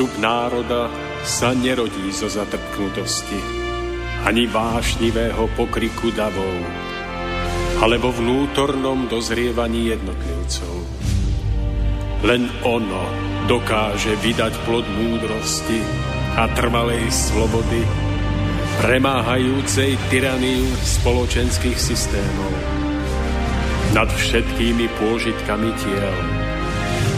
Zostup národa sa nerodí zo zatrpknutosti, ani vášnivého pokriku davov, alebo vnútornom dozrievaní jednotlivcov. Len ono dokáže vydať plod múdrosti a trvalej slobody, premáhajúcej tyraniu spoločenských systémov nad všetkými pôžitkami tiel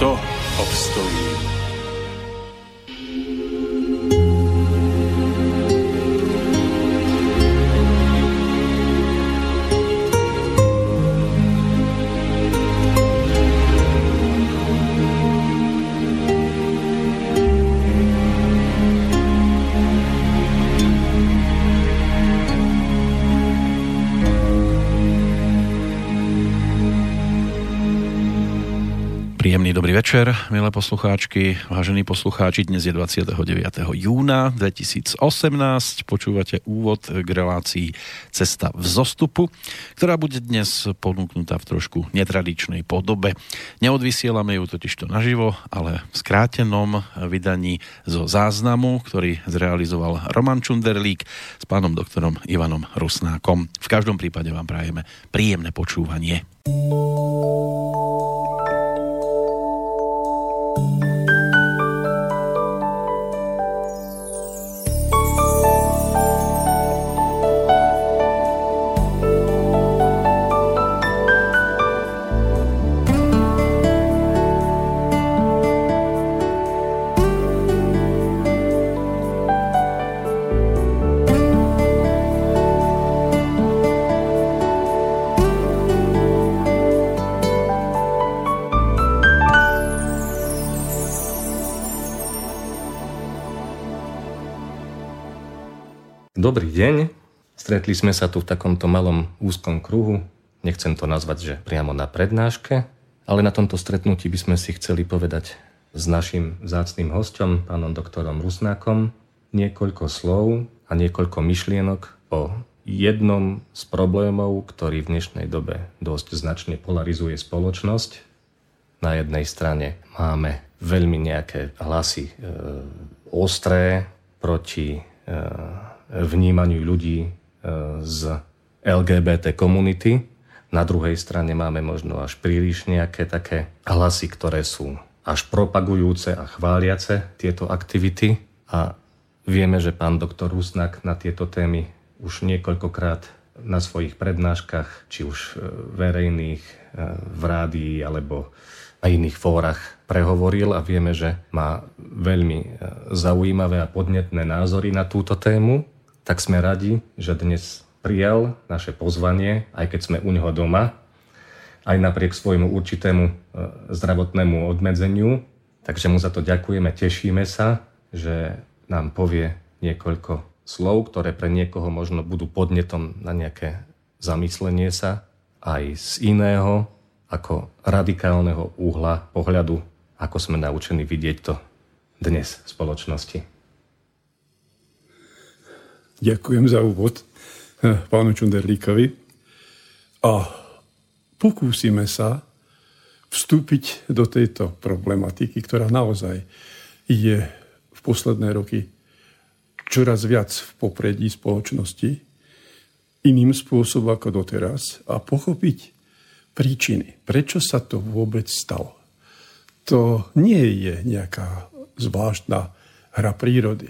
kto obstojí. Dobrý večer, milé poslucháčky, vážení poslucháči. Dnes je 29. júna 2018. Počúvate úvod k relácii Cesta v zostupu, ktorá bude dnes ponúknutá v trošku netradičnej podobe. Neodvysielame ju totižto naživo, ale v skrátenom vydaní zo záznamu, ktorý zrealizoval Roman Čunderlík s pánom doktorom Ivanom Rusnákom. V každom prípade vám prajeme príjemné počúvanie. Dobrý deň. Stretli sme sa tu v takomto malom úzkom kruhu. Nechcem to nazvať, že priamo na prednáške, ale na tomto stretnutí by sme si chceli povedať s našim zácným hostom, pánom doktorom Rusnákom, niekoľko slov a niekoľko myšlienok o jednom z problémov, ktorý v dnešnej dobe dosť značne polarizuje spoločnosť. Na jednej strane máme veľmi nejaké hlasy e, ostré proti e, vnímaniu ľudí e, z LGBT komunity. Na druhej strane máme možno až príliš nejaké také hlasy, ktoré sú až propagujúce a chváliace tieto aktivity. A vieme, že pán doktor Rusnak na tieto témy už niekoľkokrát na svojich prednáškach, či už e, verejných, e, v rádii alebo na iných fórach prehovoril a vieme, že má veľmi zaujímavé a podnetné názory na túto tému tak sme radi, že dnes prijal naše pozvanie, aj keď sme u neho doma, aj napriek svojmu určitému e, zdravotnému obmedzeniu. Takže mu za to ďakujeme, tešíme sa, že nám povie niekoľko slov, ktoré pre niekoho možno budú podnetom na nejaké zamyslenie sa aj z iného, ako radikálneho úhla pohľadu, ako sme naučení vidieť to dnes v spoločnosti. Ďakujem za úvod eh, pánu Čunderlíkovi. A pokúsime sa vstúpiť do tejto problematiky, ktorá naozaj je v posledné roky čoraz viac v popredí spoločnosti, iným spôsobom ako doteraz a pochopiť príčiny, prečo sa to vôbec stalo. To nie je nejaká zvláštna hra prírody.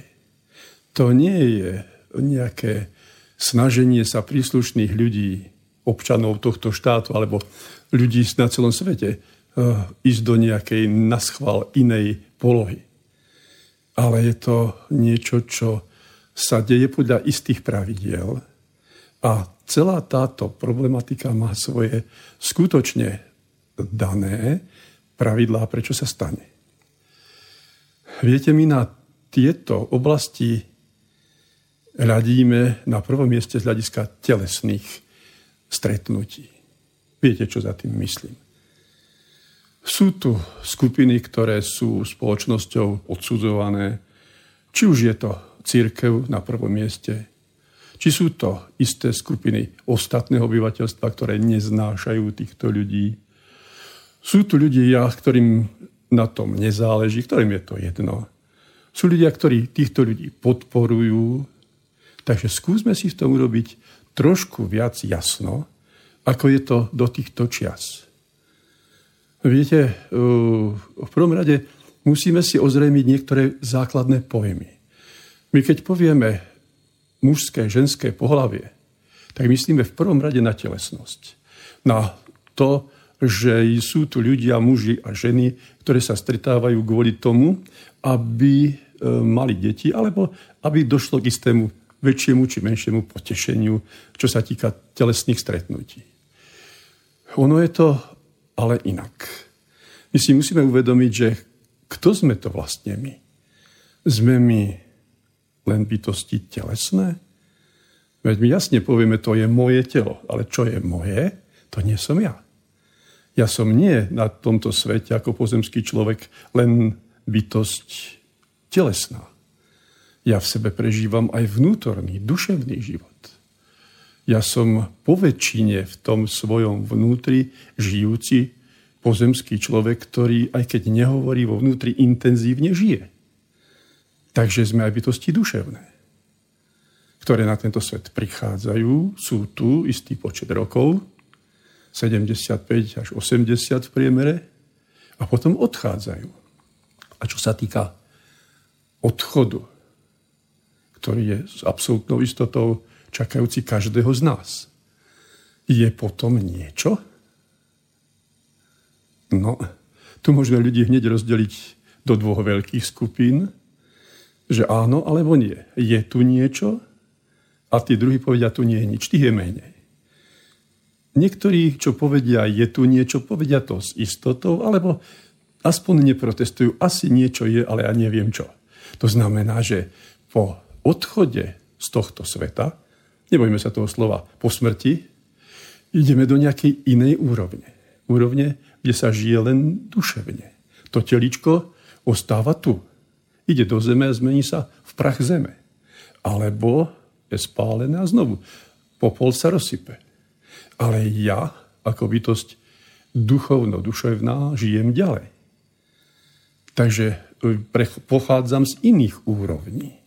To nie je nejaké snaženie sa príslušných ľudí, občanov tohto štátu alebo ľudí na celom svete eh, ísť do nejakej naschval inej polohy. Ale je to niečo, čo sa deje podľa istých pravidiel a celá táto problematika má svoje skutočne dané pravidlá, prečo sa stane. Viete, my na tieto oblasti hľadíme na prvom mieste z hľadiska telesných stretnutí. Viete, čo za tým myslím. Sú tu skupiny, ktoré sú spoločnosťou odsudzované, či už je to církev na prvom mieste, či sú to isté skupiny ostatného obyvateľstva, ktoré neznášajú týchto ľudí. Sú tu ľudia, ktorým na tom nezáleží, ktorým je to jedno. Sú ľudia, ktorí týchto ľudí podporujú. Takže skúsme si v tom urobiť trošku viac jasno, ako je to do týchto čias. Viete, v prvom rade musíme si ozrejmiť niektoré základné pojmy. My keď povieme mužské, ženské pohlavie, tak myslíme v prvom rade na telesnosť. Na to, že sú tu ľudia, muži a ženy, ktoré sa stretávajú kvôli tomu, aby e, mali deti, alebo aby došlo k istému väčšiemu či menšiemu potešeniu, čo sa týka telesných stretnutí. Ono je to ale inak. My si musíme uvedomiť, že kto sme to vlastne my? Sme my len bytosti telesné? Veď my jasne povieme, to je moje telo. Ale čo je moje, to nie som ja. Ja som nie na tomto svete ako pozemský človek len bytosť telesná. Ja v sebe prežívam aj vnútorný, duševný život. Ja som po väčšine v tom svojom vnútri žijúci pozemský človek, ktorý aj keď nehovorí vo vnútri, intenzívne žije. Takže sme aj bytosti duševné, ktoré na tento svet prichádzajú, sú tu istý počet rokov, 75 až 80 v priemere, a potom odchádzajú. A čo sa týka odchodu, ktorý je s absolútnou istotou čakajúci každého z nás, je potom niečo? No, tu môžeme ľudí hneď rozdeliť do dvoch veľkých skupín že áno alebo nie. Je tu niečo a tí druhí povedia, tu nie je nič, tých je menej. Niektorí, čo povedia, je tu niečo, povedia to s istotou, alebo aspoň neprotestujú, asi niečo je, ale ja neviem čo. To znamená, že po odchode z tohto sveta, nebojme sa toho slova, po smrti, ideme do nejakej inej úrovne. Úrovne, kde sa žije len duševne. To teličko ostáva tu ide do zeme a zmení sa v prach zeme. Alebo je spálené a znovu popol sa rozsype. Ale ja, ako bytosť duchovno-duševná, žijem ďalej. Takže e, pochádzam z iných úrovní.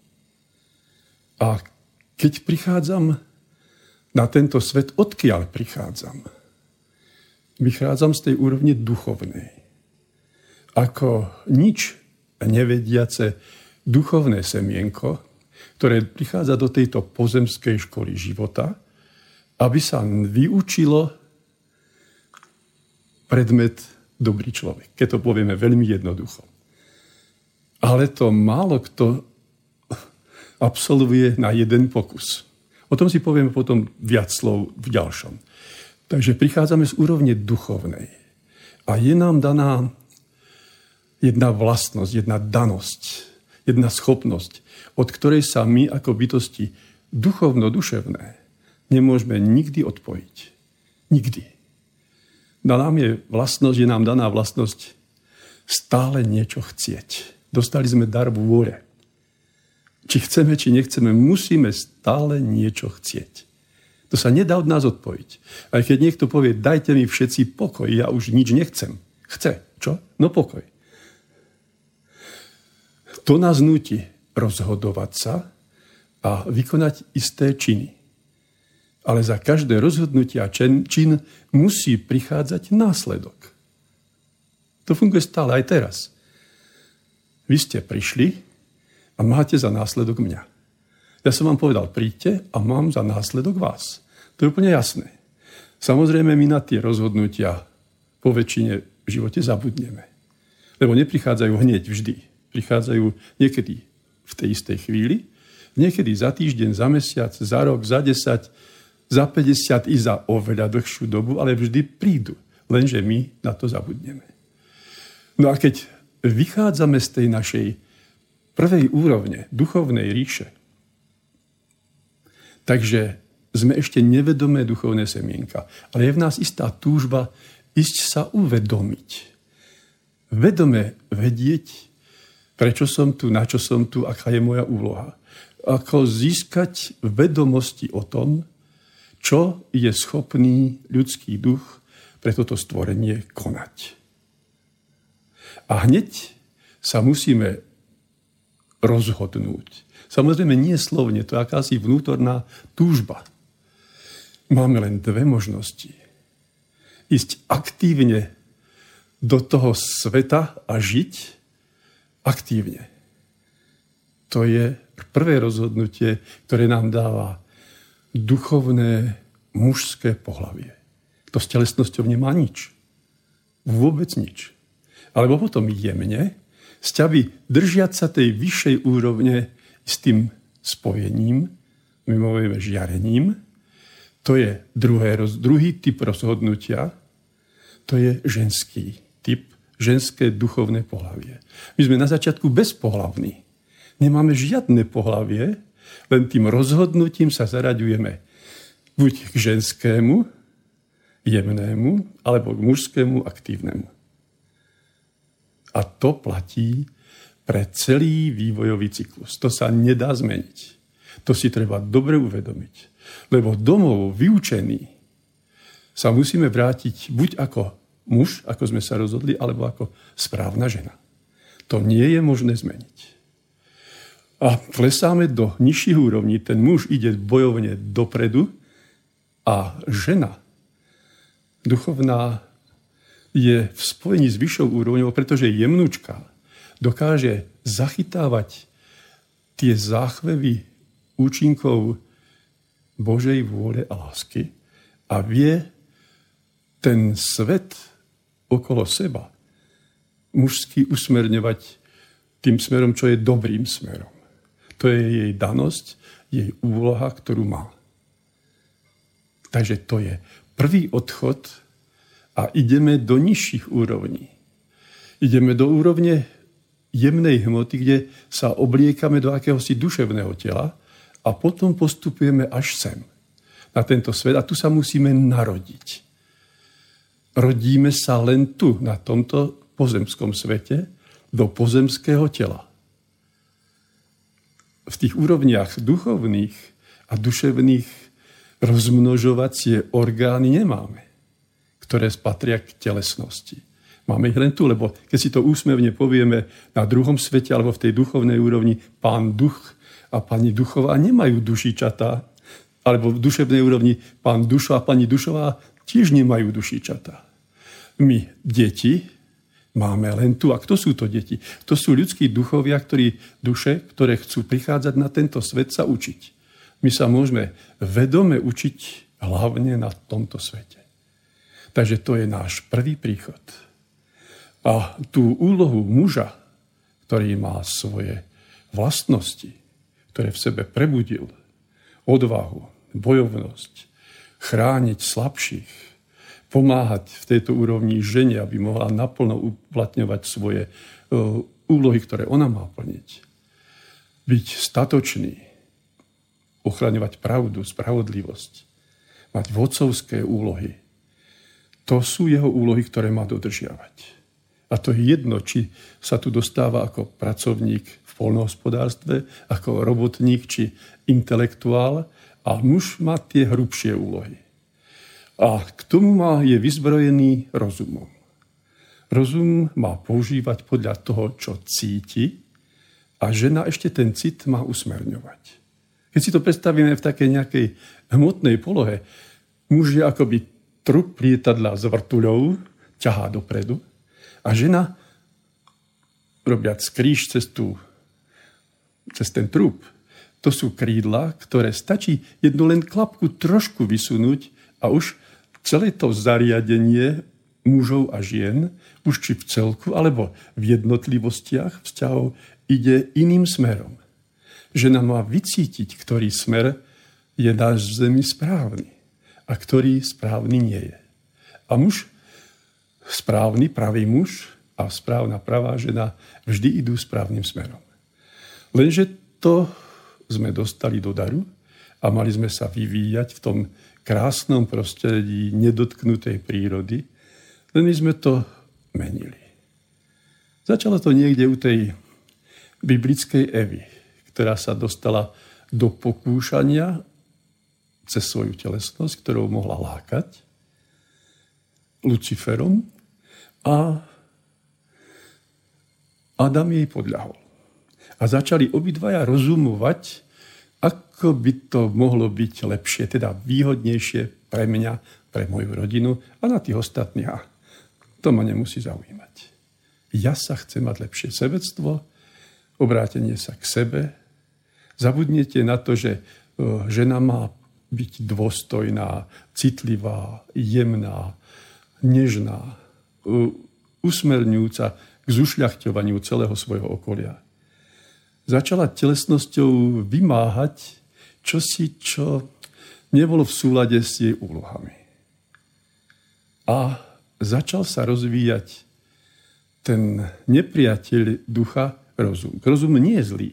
A keď prichádzam na tento svet, odkiaľ prichádzam? Vychádzam z tej úrovne duchovnej. Ako nič nevediace duchovné semienko, ktoré prichádza do tejto pozemskej školy života, aby sa vyučilo predmet dobrý človek. Keď to povieme veľmi jednoducho. Ale to málo kto absolvuje na jeden pokus. O tom si povieme potom viac slov v ďalšom. Takže prichádzame z úrovne duchovnej. A je nám daná jedna vlastnosť, jedna danosť, jedna schopnosť, od ktorej sa my ako bytosti duchovno-duševné nemôžeme nikdy odpojiť. Nikdy. Na nám je vlastnosť, je nám daná vlastnosť stále niečo chcieť. Dostali sme dar vôle. Či chceme, či nechceme, musíme stále niečo chcieť. To sa nedá od nás odpojiť. Aj keď niekto povie, dajte mi všetci pokoj, ja už nič nechcem. Chce. Čo? No pokoj. To nás nutí rozhodovať sa a vykonať isté činy. Ale za každé rozhodnutie a čin, musí prichádzať následok. To funguje stále aj teraz. Vy ste prišli a máte za následok mňa. Ja som vám povedal, príďte a mám za následok vás. To je úplne jasné. Samozrejme, my na tie rozhodnutia po väčšine v živote zabudneme. Lebo neprichádzajú hneď vždy prichádzajú niekedy v tej istej chvíli, niekedy za týždeň, za mesiac, za rok, za 10, za 50 i za oveľa dlhšiu dobu, ale vždy prídu. Lenže my na to zabudneme. No a keď vychádzame z tej našej prvej úrovne duchovnej ríše. Takže sme ešte nevedomé duchovné semienka. Ale je v nás istá túžba ísť sa uvedomiť. Vedome vedieť, prečo som tu, na čo som tu, aká je moja úloha. Ako získať vedomosti o tom, čo je schopný ľudský duch pre toto stvorenie konať. A hneď sa musíme rozhodnúť. Samozrejme nie slovne, to je akási vnútorná túžba. Máme len dve možnosti. Ísť aktívne do toho sveta a žiť aktívne. To je prvé rozhodnutie, ktoré nám dáva duchovné mužské pohlavie. To s telesnosťou nemá nič. Vôbec nič. Alebo potom jemne, sťavy držiať sa tej vyššej úrovne s tým spojením, my môžeme žiarením, to je druhé, druhý typ rozhodnutia, to je ženský typ, ženské duchovné pohlavie. My sme na začiatku bezpohlavní. Nemáme žiadne pohlavie, len tým rozhodnutím sa zaraďujeme buď k ženskému, jemnému, alebo k mužskému, aktívnemu. A to platí pre celý vývojový cyklus. To sa nedá zmeniť. To si treba dobre uvedomiť. Lebo domov vyučený sa musíme vrátiť buď ako muž, ako sme sa rozhodli, alebo ako správna žena. To nie je možné zmeniť a klesáme do nižších úrovní. Ten muž ide bojovne dopredu a žena duchovná je v spojení s vyššou úrovňou, pretože jemnúčka dokáže zachytávať tie záchvevy účinkov Božej vôle a lásky a vie ten svet okolo seba mužský usmerňovať tým smerom, čo je dobrým smerom. To je jej danosť, jej úloha, ktorú má. Takže to je prvý odchod a ideme do nižších úrovní. Ideme do úrovne jemnej hmoty, kde sa obliekame do akéhosi duševného tela a potom postupujeme až sem, na tento svet. A tu sa musíme narodiť. Rodíme sa len tu, na tomto pozemskom svete, do pozemského tela v tých úrovniach duchovných a duševných rozmnožovacie orgány nemáme, ktoré spatria k telesnosti. Máme ich len tu, lebo keď si to úsmevne povieme na druhom svete alebo v tej duchovnej úrovni, pán duch a pani duchová nemajú dušičatá, alebo v duševnej úrovni pán dušo a pani dušová tiež nemajú dušičatá. My, deti, máme len tu. A kto sú to deti? To sú ľudskí duchovia, ktorí duše, ktoré chcú prichádzať na tento svet sa učiť. My sa môžeme vedome učiť hlavne na tomto svete. Takže to je náš prvý príchod. A tú úlohu muža, ktorý má svoje vlastnosti, ktoré v sebe prebudil, odvahu, bojovnosť, chrániť slabších, pomáhať v tejto úrovni žene, aby mohla naplno uplatňovať svoje e, úlohy, ktoré ona má plniť. Byť statočný, ochraňovať pravdu, spravodlivosť, mať vodcovské úlohy. To sú jeho úlohy, ktoré má dodržiavať. A to je jedno, či sa tu dostáva ako pracovník v polnohospodárstve, ako robotník či intelektuál, a muž má tie hrubšie úlohy. A k tomu má, je vyzbrojený rozumom. Rozum má používať podľa toho, čo cíti a žena ešte ten cit má usmerňovať. Keď si to predstavíme v takej nejakej hmotnej polohe, muž je akoby trup lietadla s vrtuľou, ťahá dopredu a žena, robiac kríž cez, tú, cez ten trup, to sú krídla, ktoré stačí jednu len klapku trošku vysunúť a už celé to zariadenie mužov a žien, už či v celku, alebo v jednotlivostiach vzťahov, ide iným smerom. Žena má vycítiť, ktorý smer je náš zemi správny a ktorý správny nie je. A muž, správny, pravý muž a správna pravá žena vždy idú správnym smerom. Lenže to sme dostali do daru a mali sme sa vyvíjať v tom krásnom prostredí nedotknutej prírody, len my sme to menili. Začalo to niekde u tej biblickej Evy, ktorá sa dostala do pokúšania cez svoju telesnosť, ktorou mohla lákať Luciferom a Adam jej podľahol. A začali obidvaja rozumovať, ako by to mohlo byť lepšie, teda výhodnejšie pre mňa, pre moju rodinu a na tých ostatných. A to ma nemusí zaujímať. Ja sa chcem mať lepšie sebectvo, obrátenie sa k sebe. Zabudnete na to, že e, žena má byť dôstojná, citlivá, jemná, nežná, usmerňujúca k zušľachťovaniu celého svojho okolia. Začala telesnosťou vymáhať čosi, čo nebolo v súlade s jej úlohami. A začal sa rozvíjať ten nepriateľ ducha rozum. Rozum nie je zlý.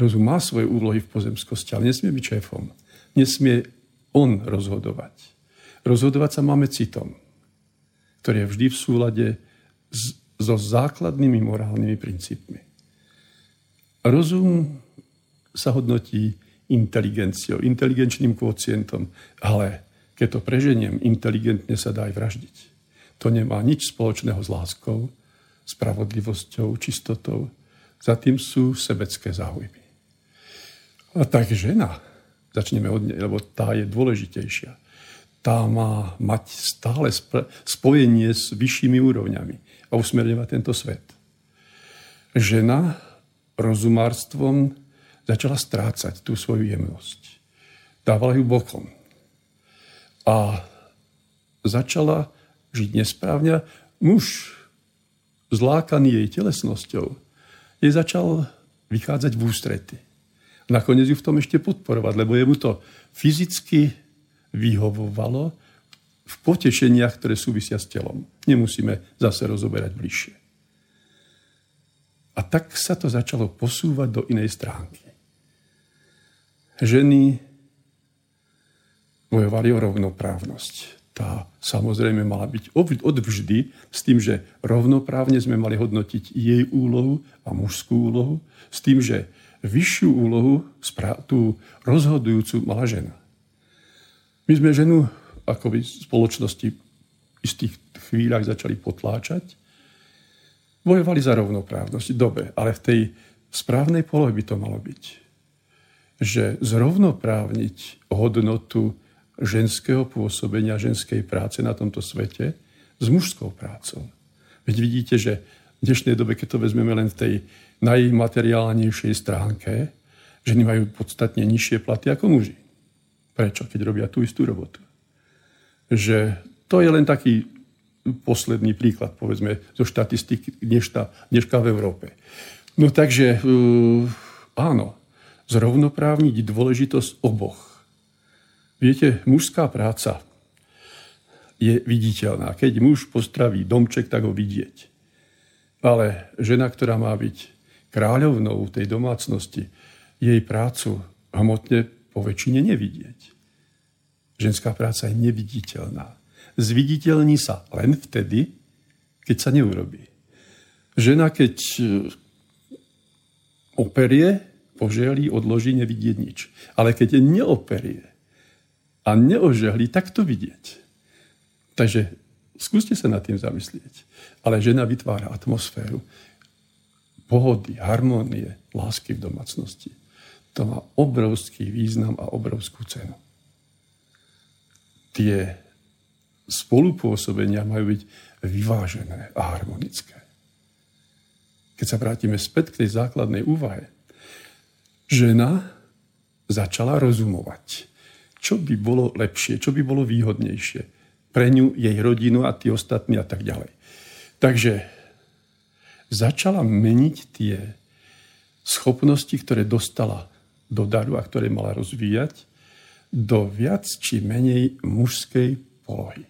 Rozum má svoje úlohy v pozemskosti, ale nesmie byť šéfom. Nesmie on rozhodovať. Rozhodovať sa máme citom ktorý je vždy v súlade s, so základnými morálnymi princípmi. Rozum sa hodnotí inteligenciou, inteligenčným kvocientom, ale keď to preženiem, inteligentne sa dá aj vraždiť. To nemá nič spoločného s láskou, spravodlivosťou, čistotou. Za tým sú sebecké záujmy. A tak žena, začneme od nej, lebo tá je dôležitejšia tá má mať stále spojenie s vyššími úrovňami a usmerňovať tento svet. Žena rozumárstvom začala strácať tú svoju jemnosť. Dávala ju bokom. A začala žiť nesprávne. Muž, zlákaný jej telesnosťou, jej začal vychádzať v ústrety. Nakoniec ju v tom ešte podporovať, lebo je mu to fyzicky vyhovovalo v potešeniach, ktoré súvisia s telom. Nemusíme zase rozoberať bližšie. A tak sa to začalo posúvať do inej stránky. Ženy bojovali o rovnoprávnosť. Tá samozrejme mala byť odvždy s tým, že rovnoprávne sme mali hodnotiť jej úlohu a mužskú úlohu, s tým, že vyššiu úlohu, tú rozhodujúcu mala žena. My sme ženu ako by spoločnosti v istých chvíľach začali potláčať. Bojovali za rovnoprávnosť. Dobre, ale v tej správnej polohe by to malo byť. Že zrovnoprávniť hodnotu ženského pôsobenia, ženskej práce na tomto svete s mužskou prácou. Veď vidíte, že v dnešnej dobe, keď to vezmeme len v tej najmateriálnejšej stránke, ženy majú podstatne nižšie platy ako muži. Prečo? Keď robia tú istú robotu. Že to je len taký posledný príklad, povedzme, zo štatistik dneška, dneška v Európe. No takže, uh, áno, zrovnoprávniť dôležitosť oboch. Viete, mužská práca je viditeľná. Keď muž postraví domček, tak ho vidieť. Ale žena, ktorá má byť kráľovnou tej domácnosti, jej prácu hmotne po väčšine nevidieť. Ženská práca je neviditeľná. Zviditeľní sa len vtedy, keď sa neurobí. Žena, keď e, operie, požehlí, odloží, nevidieť nič. Ale keď neoperie a neožehlí, tak to vidieť. Takže skúste sa nad tým zamyslieť. Ale žena vytvára atmosféru pohody, harmónie, lásky v domácnosti to má obrovský význam a obrovskú cenu. Tie spolupôsobenia majú byť vyvážené a harmonické. Keď sa vrátime späť k tej základnej úvahe, žena začala rozumovať, čo by bolo lepšie, čo by bolo výhodnejšie pre ňu, jej rodinu a tí ostatní a tak ďalej. Takže začala meniť tie schopnosti, ktoré dostala do daru a ktoré mala rozvíjať, do viac či menej mužskej polohy.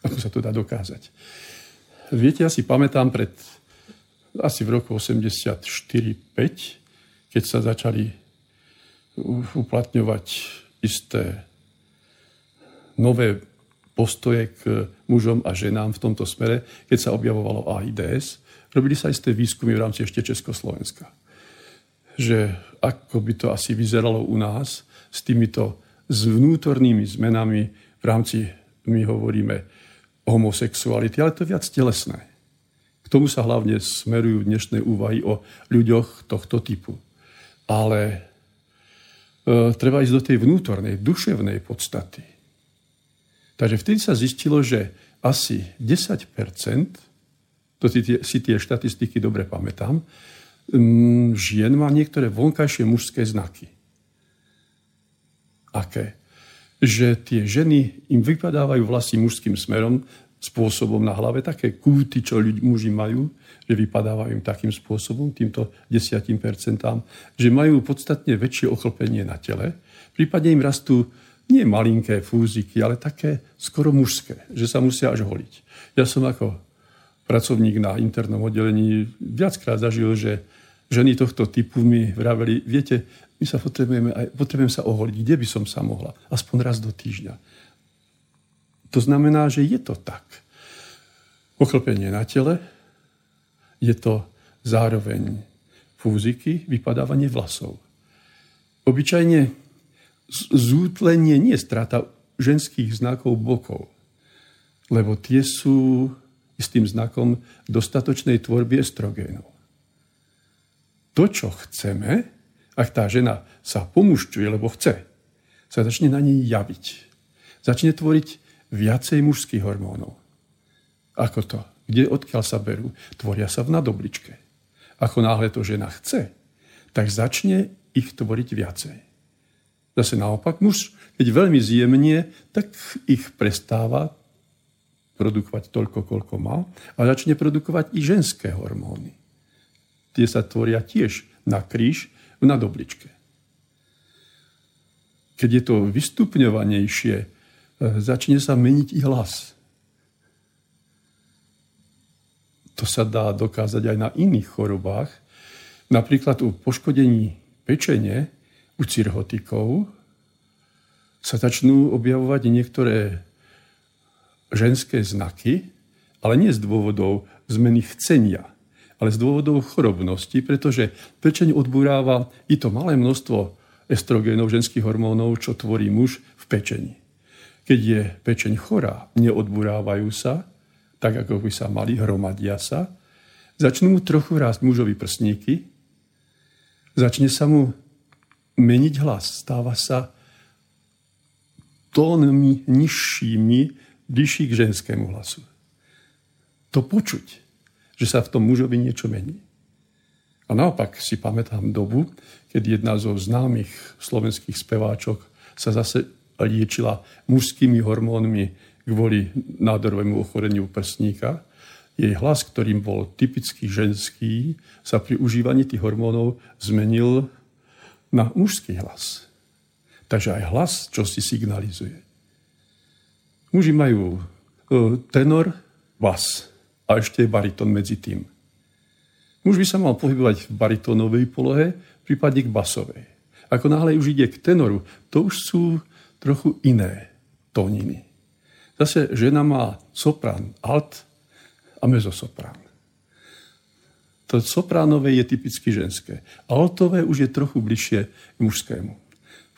Ako sa to dá dokázať? Viete, ja si pamätám pred asi v roku 84-5, keď sa začali uplatňovať isté nové postoje k mužom a ženám v tomto smere, keď sa objavovalo AIDS, robili sa isté výskumy v rámci ešte Československa. Že ako by to asi vyzeralo u nás s týmito s vnútornými zmenami v rámci, my hovoríme, homosexuality, ale to je viac telesné. K tomu sa hlavne smerujú dnešné úvahy o ľuďoch tohto typu. Ale e, treba ísť do tej vnútornej, duševnej podstaty. Takže vtedy sa zistilo, že asi 10% to si tie, si tie štatistiky dobre pamätám, žien má niektoré vonkajšie mužské znaky. Aké? Že tie ženy im vypadávajú vlasy mužským smerom, spôsobom na hlave, také kúty, čo ľudí, muži majú, že vypadávajú im takým spôsobom, týmto 10%, že majú podstatne väčšie ochlpenie na tele, prípadne im rastú nie malinké fúziky, ale také skoro mužské, že sa musia až holiť. Ja som ako pracovník na internom oddelení viackrát zažil, že ženy tohto typu mi vraveli, viete, my sa potrebujeme, aj, potrebujem sa oholiť, kde by som sa mohla, aspoň raz do týždňa. To znamená, že je to tak. Ochlpenie na tele, je to zároveň fúziky, vypadávanie vlasov. Obyčajne zútlenie nie strata ženských znakov bokov, lebo tie sú istým znakom dostatočnej tvorby estrogénov. To, čo chceme, ak tá žena sa pomušťuje, lebo chce, sa začne na nej javiť. Začne tvoriť viacej mužských hormónov. Ako to? Kde, odkiaľ sa berú? Tvoria sa v nadobličke. Ako náhle to žena chce, tak začne ich tvoriť viacej. Zase naopak, muž, keď veľmi zjemnie, tak ich prestáva produkovať toľko, koľko má a začne produkovať i ženské hormóny. Tie sa tvoria tiež na kríž v nadobličke. Keď je to vystupňovanejšie, e, začne sa meniť i hlas. To sa dá dokázať aj na iných chorobách. Napríklad u poškodení pečene, u cirhotikov, sa začnú objavovať niektoré ženské znaky, ale nie z dôvodov zmeny chcenia, ale z dôvodov chorobnosti, pretože pečeň odburáva i to malé množstvo estrogénov, ženských hormónov, čo tvorí muž v pečení. Keď je pečeň chorá, neodburávajú sa, tak ako by sa mali, hromadia sa, začnú mu trochu rásť mužovi prsníky, začne sa mu meniť hlas, stáva sa tónmi nižšími, bližší k ženskému hlasu. To počuť, že sa v tom mužovi niečo mení. A naopak si pamätám dobu, keď jedna zo známych slovenských speváčok sa zase liečila mužskými hormónmi kvôli nádorovému ochoreniu prsníka. Jej hlas, ktorým bol typicky ženský, sa pri užívaní tých hormónov zmenil na mužský hlas. Takže aj hlas čo si signalizuje. Muži majú e, tenor, bas a ešte bariton medzi tým. Muž by sa mal pohybovať v baritónovej polohe, prípadne k basovej. Ako náhle už ide k tenoru, to už sú trochu iné tóniny. Zase žena má soprán, alt a mezosoprán. To sopránové je typicky ženské. Altové už je trochu bližšie k mužskému.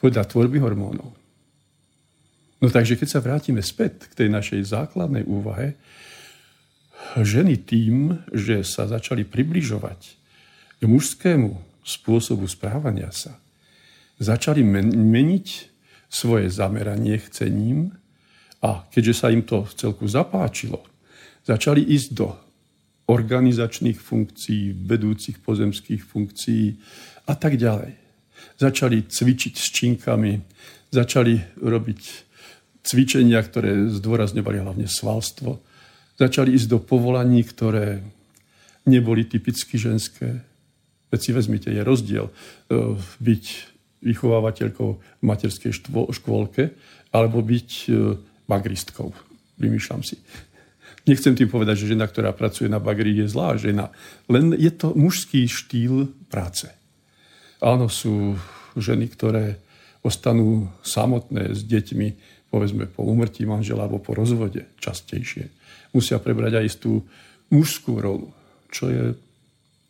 Podľa tvorby hormónov. No takže keď sa vrátime späť k tej našej základnej úvahe, ženy tým, že sa začali približovať k mužskému spôsobu správania sa, začali meniť svoje zameranie chcením a keďže sa im to celku zapáčilo, začali ísť do organizačných funkcií, vedúcich pozemských funkcií a tak ďalej. Začali cvičiť s činkami, začali robiť cvičenia, ktoré zdôrazňovali hlavne svalstvo. Začali ísť do povolaní, ktoré neboli typicky ženské. Veď si vezmite, je rozdiel e, byť vychovávateľkou v materskej škôlke alebo byť e, magristkou. Vymýšľam si. Nechcem tým povedať, že žena, ktorá pracuje na bagri, je zlá žena. Len je to mužský štýl práce. Áno, sú ženy, ktoré ostanú samotné s deťmi, povedzme po umrtí manžela alebo po rozvode častejšie. Musia prebrať aj istú mužskú rolu, čo je,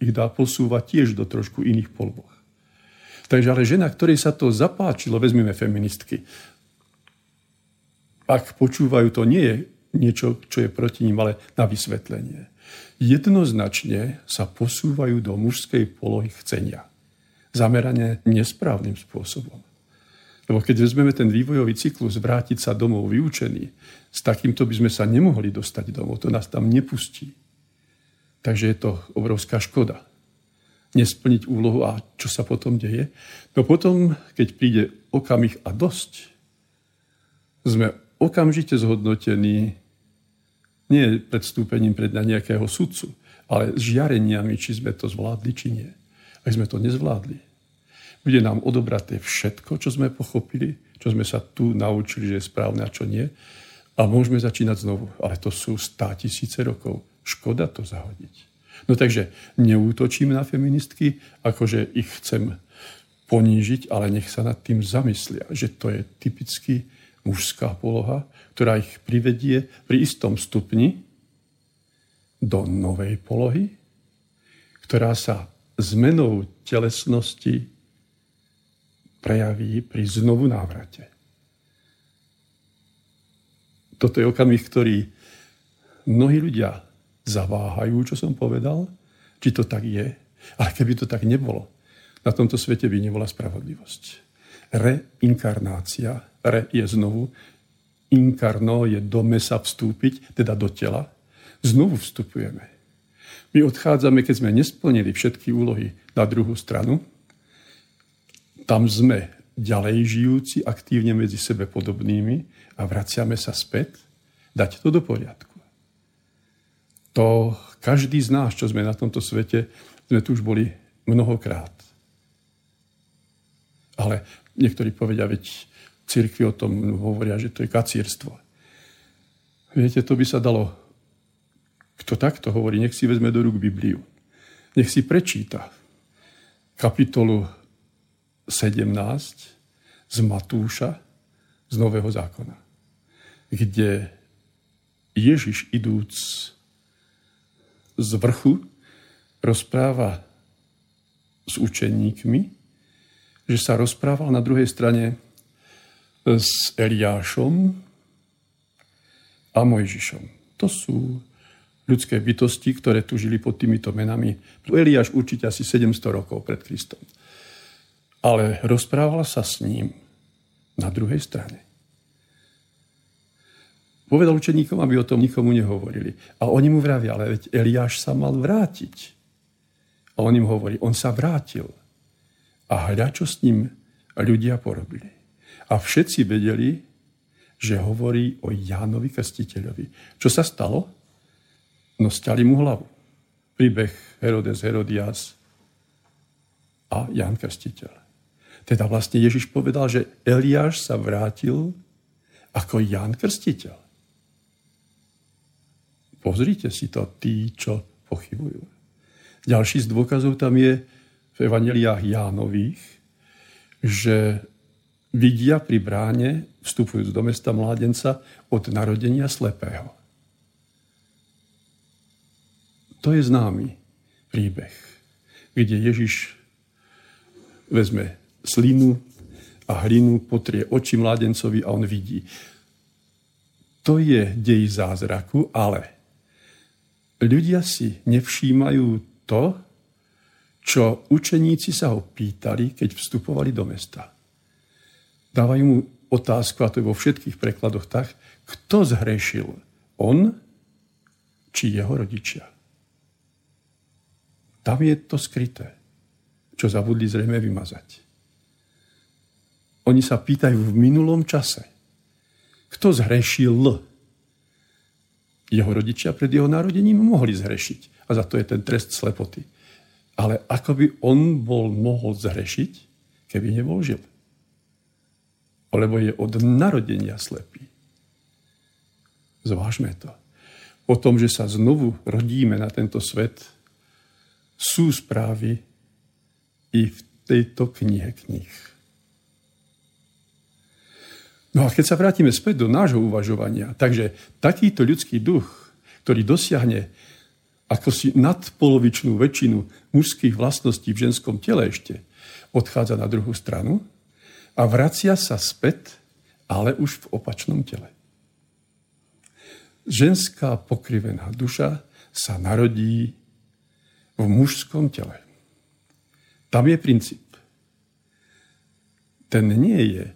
ich dá posúvať tiež do trošku iných polboch. Takže ale žena, ktorej sa to zapáčilo, vezmeme feministky, ak počúvajú, to nie je niečo, čo je proti ním, ale na vysvetlenie. Jednoznačne sa posúvajú do mužskej polohy chcenia. Zameranie nesprávnym spôsobom. Lebo keď vezmeme ten vývojový cyklus, vrátiť sa domov vyučený, s takýmto by sme sa nemohli dostať domov, to nás tam nepustí. Takže je to obrovská škoda. Nesplniť úlohu a čo sa potom deje? No potom, keď príde okamih a dosť, sme okamžite zhodnotení nie predstúpením pred nejakého sudcu, ale s žiareniami, či sme to zvládli, či nie. Ak sme to nezvládli, bude nám odobraté všetko, čo sme pochopili, čo sme sa tu naučili, že je správne a čo nie. A môžeme začínať znovu. Ale to sú stá tisíce rokov. Škoda to zahodiť. No takže neútočím na feministky, akože ich chcem ponížiť, ale nech sa nad tým zamyslia, že to je typický mužská poloha, ktorá ich privedie pri istom stupni do novej polohy, ktorá sa zmenou telesnosti prejaví pri znovu návrate. Toto je okamih, ktorý mnohí ľudia zaváhajú, čo som povedal, či to tak je. Ale keby to tak nebolo, na tomto svete by nebola spravodlivosť reinkarnácia. Re je znovu, inkarno je do mesa vstúpiť, teda do tela. Znovu vstupujeme. My odchádzame, keď sme nesplnili všetky úlohy na druhú stranu. Tam sme ďalej žijúci, aktívne medzi sebe podobnými a vraciame sa späť, dať to do poriadku. To každý z nás, čo sme na tomto svete, sme tu už boli mnohokrát. Ale Niektorí povedia, veď cirkvi o tom hovoria, že to je kacírstvo. Viete, to by sa dalo, kto takto hovorí, nech si vezme do rúk Bibliu. Nech si prečíta kapitolu 17 z Matúša z Nového zákona, kde Ježiš idúc z vrchu rozpráva s učeníkmi že sa rozprával na druhej strane s Eliášom a Mojžišom. To sú ľudské bytosti, ktoré tu žili pod týmito menami. Eliáš určite asi 700 rokov pred Kristom. Ale rozprával sa s ním na druhej strane. Povedal učeníkom, aby o tom nikomu nehovorili. A oni mu vravia, ale veď Eliáš sa mal vrátiť. A on im hovorí, on sa vrátil a hľa, čo s ním ľudia porobili. A všetci vedeli, že hovorí o Jánovi Krstiteľovi. Čo sa stalo? No stiali mu hlavu. Príbeh Herodes Herodias a Jan Krstiteľ. Teda vlastne Ježiš povedal, že Eliáš sa vrátil ako Jan Krstiteľ. Pozrite si to, tí, čo pochybujú. Ďalší z dôkazov tam je v evaneliách Jánových, že vidia pri bráne, vstupujúc do mesta mládenca, od narodenia slepého. To je známy príbeh, kde Ježiš vezme slinu a hlinu, potrie oči mládencovi a on vidí. To je dej zázraku, ale ľudia si nevšímajú to, čo učeníci sa ho pýtali, keď vstupovali do mesta. Dávajú mu otázku, a to je vo všetkých prekladoch tak, kto zhrešil? On či jeho rodičia? Tam je to skryté, čo zabudli zrejme vymazať. Oni sa pýtajú v minulom čase. Kto zhrešil? Jeho rodičia pred jeho narodením mohli zhrešiť. A za to je ten trest slepoty. Ale ako by on bol mohol zhrešiť, keby nebol žil. Lebo je od narodenia slepý. Zvážme to. o tom, že sa znovu rodíme na tento svet, sú správy i v tejto knihe knih. No a keď sa vrátime späť do nášho uvažovania, takže takýto ľudský duch, ktorý dosiahne ako si nadpolovičnú väčšinu mužských vlastností v ženskom tele ešte, odchádza na druhú stranu a vracia sa späť, ale už v opačnom tele. Ženská pokrivená duša sa narodí v mužskom tele. Tam je princíp. Ten nie je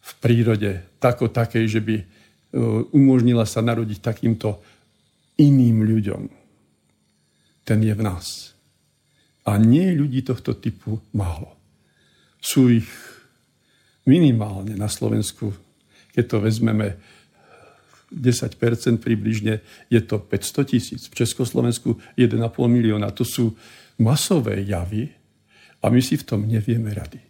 v prírode tako takej, že by e, umožnila sa narodiť takýmto iným ľuďom. Ten je v nás. A nie ľudí tohto typu málo. Sú ich minimálne na Slovensku, keď to vezmeme 10% približne, je to 500 tisíc. V Československu 1,5 milióna. To sú masové javy a my si v tom nevieme rady.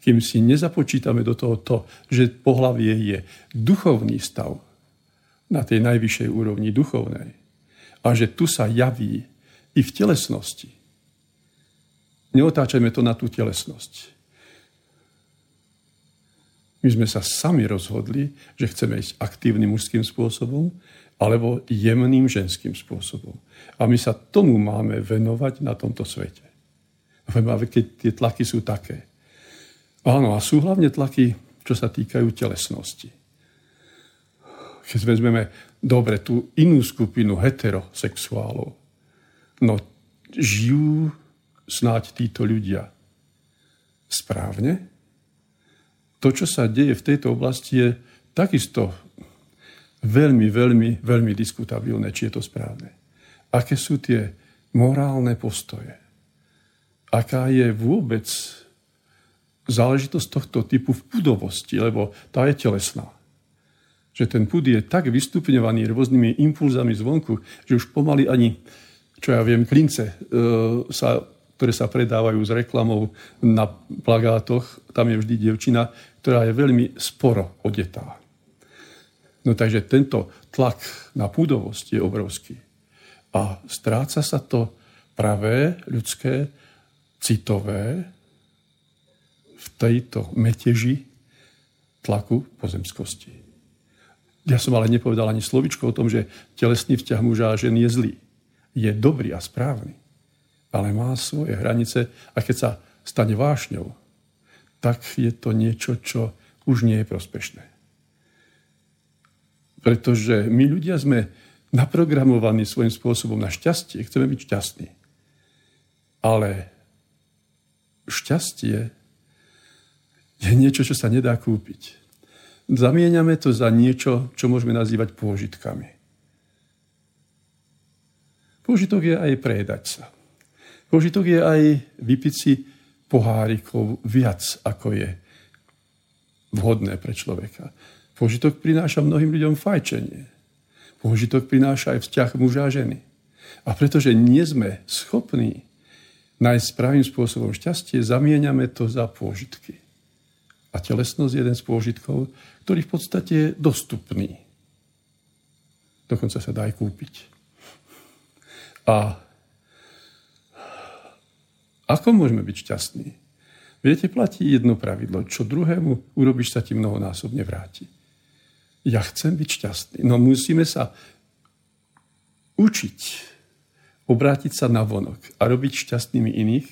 Kým si nezapočítame do toho to, že pohlavie je duchovný stav na tej najvyššej úrovni duchovnej a že tu sa javí i v telesnosti. Neotáčajme to na tú telesnosť my sme sa sami rozhodli, že chceme ísť aktívnym mužským spôsobom alebo jemným ženským spôsobom. A my sa tomu máme venovať na tomto svete. Keď tie tlaky sú také. Áno, a sú hlavne tlaky, čo sa týkajú telesnosti. Keď vezmeme dobre tú inú skupinu heterosexuálov, no žijú snáď títo ľudia správne? To, čo sa deje v tejto oblasti, je takisto veľmi, veľmi, veľmi diskutabilné, či je to správne. Aké sú tie morálne postoje? Aká je vôbec záležitosť tohto typu v pudovosti, lebo tá je telesná. Že ten pud je tak vystupňovaný rôznymi impulzami zvonku, že už pomaly ani, čo ja viem, klince e, sa ktoré sa predávajú s reklamou na plagátoch. Tam je vždy dievčina, ktorá je veľmi sporo odetá. No takže tento tlak na púdovosť je obrovský. A stráca sa to pravé, ľudské, citové v tejto meteži tlaku pozemskosti. Ja som ale nepovedal ani slovičko o tom, že telesný vzťah muža a ženy je zlý. Je dobrý a správny ale má svoje hranice a keď sa stane vášňou, tak je to niečo, čo už nie je prospešné. Pretože my ľudia sme naprogramovaní svojím spôsobom na šťastie, chceme byť šťastní. Ale šťastie je niečo, čo sa nedá kúpiť. Zamieňame to za niečo, čo môžeme nazývať pôžitkami. Pôžitok je aj predať sa. Požitok je aj vypiť si pohárikov viac, ako je vhodné pre človeka. Požitok prináša mnohým ľuďom fajčenie. Požitok prináša aj vzťah muža a ženy. A pretože nie sme schopní nájsť správnym spôsobom šťastie, zamieňame to za pôžitky. A telesnosť je jeden z pôžitkov, ktorý v podstate je dostupný. Dokonca sa dá aj kúpiť. A ako môžeme byť šťastní? Viete, platí jedno pravidlo. Čo druhému urobíš, sa ti mnohonásobne vráti. Ja chcem byť šťastný. No musíme sa učiť obrátiť sa na vonok a robiť šťastnými iných.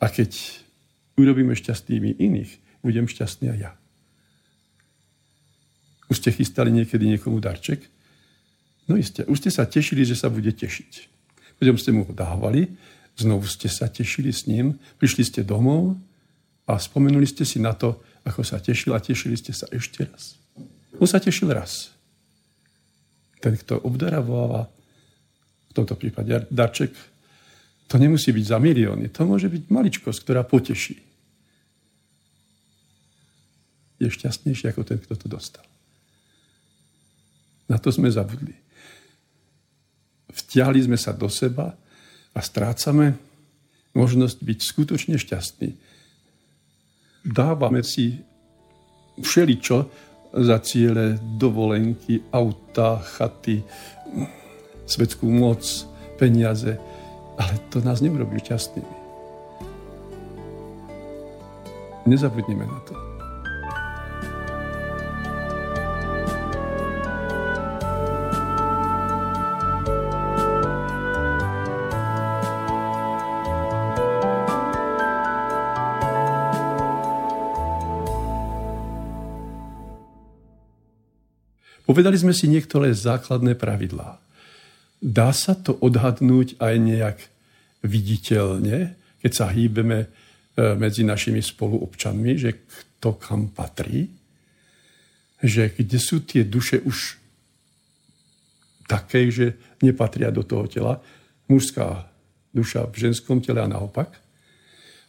A keď urobíme šťastnými iných, budem šťastný aj ja. Už ste chystali niekedy niekomu darček? No isté, už ste sa tešili, že sa bude tešiť. Potom ste mu ho dávali Znovu ste sa tešili s ním, prišli ste domov a spomenuli ste si na to, ako sa tešil a tešili ste sa ešte raz. On sa tešil raz. Ten, kto obdarováva, v tomto prípade darček, to nemusí byť za milióny, to môže byť maličkosť, ktorá poteší. Je šťastnejší ako ten, kto to dostal. Na to sme zabudli. Vtiahli sme sa do seba a strácame možnosť byť skutočne šťastný. Dávame si všeličo za ciele dovolenky, auta, chaty, svetskú moc, peniaze, ale to nás neurobí šťastnými. Nezabudnime na to. Povedali sme si niektoré základné pravidlá. Dá sa to odhadnúť aj nejak viditeľne, keď sa hýbeme e, medzi našimi spoluobčanmi, že kto kam patrí, že kde sú tie duše už také, že nepatria do toho tela, mužská duša v ženskom tele a naopak.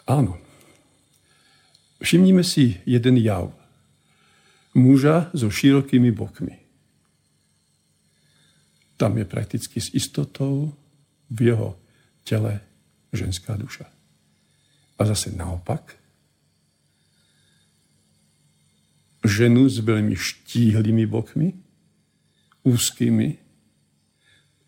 Áno. Všimnime si jeden jav. Muža so širokými bokmi. Tam je prakticky s istotou v jeho tele ženská duša. A zase naopak, ženu s veľmi štíhlými bokmi, úzkými,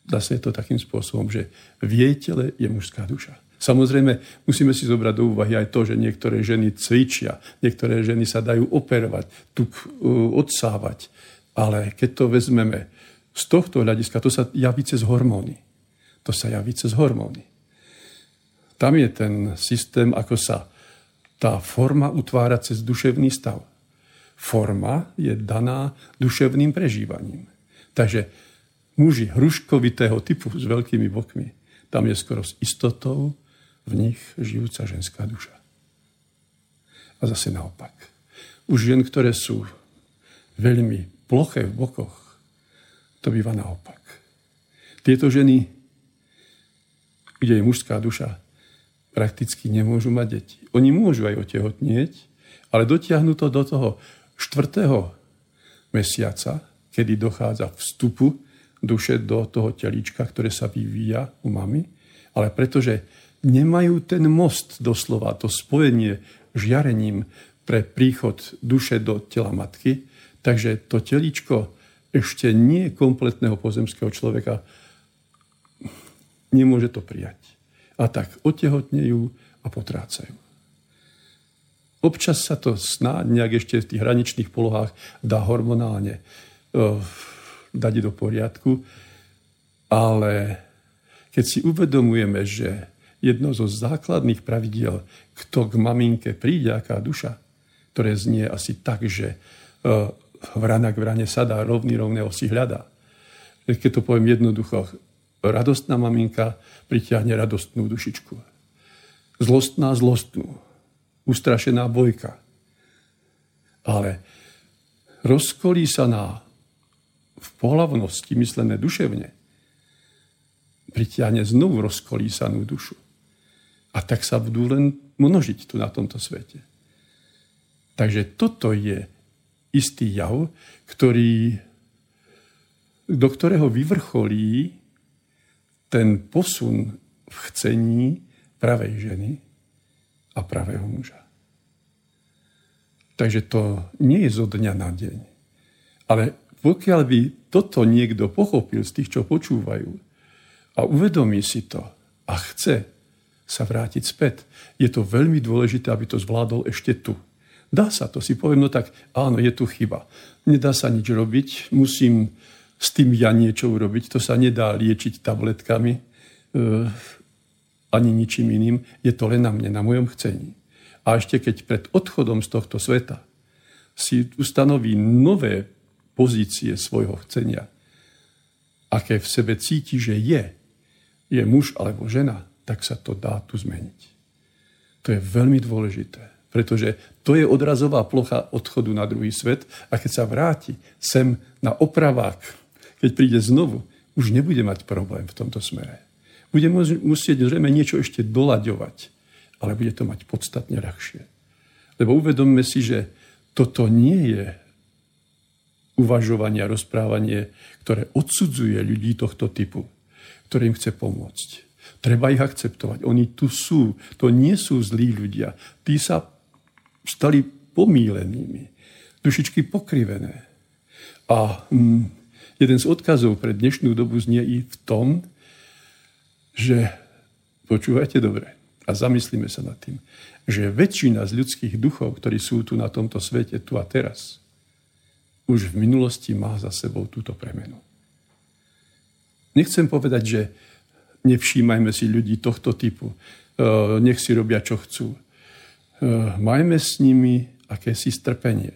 zase je to takým spôsobom, že v jej tele je mužská duša. Samozrejme, musíme si zobrať do úvahy aj to, že niektoré ženy cvičia, niektoré ženy sa dajú operovať, tuk uh, odsávať. Ale keď to vezmeme z tohto hľadiska to sa javí cez hormóny. To sa javí cez hormóny. Tam je ten systém, ako sa tá forma utvára cez duševný stav. Forma je daná duševným prežívaním. Takže muži hruškovitého typu s veľkými bokmi, tam je skoro s istotou v nich žijúca ženská duša. A zase naopak. Už žien, ktoré sú veľmi ploché v bokoch, to býva naopak. Tieto ženy, kde je mužská duša, prakticky nemôžu mať deti. Oni môžu aj otehotnieť, ale dotiahnu to do toho štvrtého mesiaca, kedy dochádza vstupu duše do toho telíčka, ktoré sa vyvíja u mamy, ale pretože nemajú ten most doslova, to spojenie žiarením pre príchod duše do tela matky, takže to telíčko ešte nie kompletného pozemského človeka nemôže to prijať. A tak otehotnejú a potrácajú. Občas sa to snáď nejak ešte v tých hraničných polohách dá hormonálne uh, dať do poriadku, ale keď si uvedomujeme, že jedno zo základných pravidiel, kto k maminke príde, aká duša, ktoré znie asi tak, že uh, vrana k vrane sadá, rovný rovného si hľadá. Keď to poviem jednoducho, radostná maminka pritiahne radostnú dušičku. Zlostná zlostnú. Ustrašená bojka. Ale rozkolísaná v pohlavnosti myslené duševne pritiahne znovu rozkolísanú dušu. A tak sa budú len množiť tu na tomto svete. Takže toto je istý jav, ktorý, do ktorého vyvrcholí ten posun v chcení pravej ženy a pravého muža. Takže to nie je zo dňa na deň. Ale pokiaľ by toto niekto pochopil z tých, čo počúvajú a uvedomí si to a chce sa vrátiť späť, je to veľmi dôležité, aby to zvládol ešte tu. Dá sa to, si poviem, no tak áno, je tu chyba. Nedá sa nič robiť, musím s tým ja niečo urobiť. To sa nedá liečiť tabletkami e, ani ničím iným. Je to len na mne, na mojom chcení. A ešte keď pred odchodom z tohto sveta si ustanoví nové pozície svojho chcenia, aké v sebe cíti, že je, je muž alebo žena, tak sa to dá tu zmeniť. To je veľmi dôležité pretože to je odrazová plocha odchodu na druhý svet a keď sa vráti sem na opravák, keď príde znovu, už nebude mať problém v tomto smere. Bude musieť zrejme niečo ešte dolaďovať, ale bude to mať podstatne ľahšie. Lebo uvedomme si, že toto nie je uvažovanie a rozprávanie, ktoré odsudzuje ľudí tohto typu, ktorým chce pomôcť. Treba ich akceptovať. Oni tu sú. To nie sú zlí ľudia. Tí sa stali pomílenými, dušičky pokrivené. A mm, jeden z odkazov pre dnešnú dobu znie i v tom, že počúvajte dobre a zamyslíme sa nad tým, že väčšina z ľudských duchov, ktorí sú tu na tomto svete, tu a teraz, už v minulosti má za sebou túto premenu. Nechcem povedať, že nevšímajme si ľudí tohto typu, e, nech si robia, čo chcú. E, majme s nimi akési strpenie.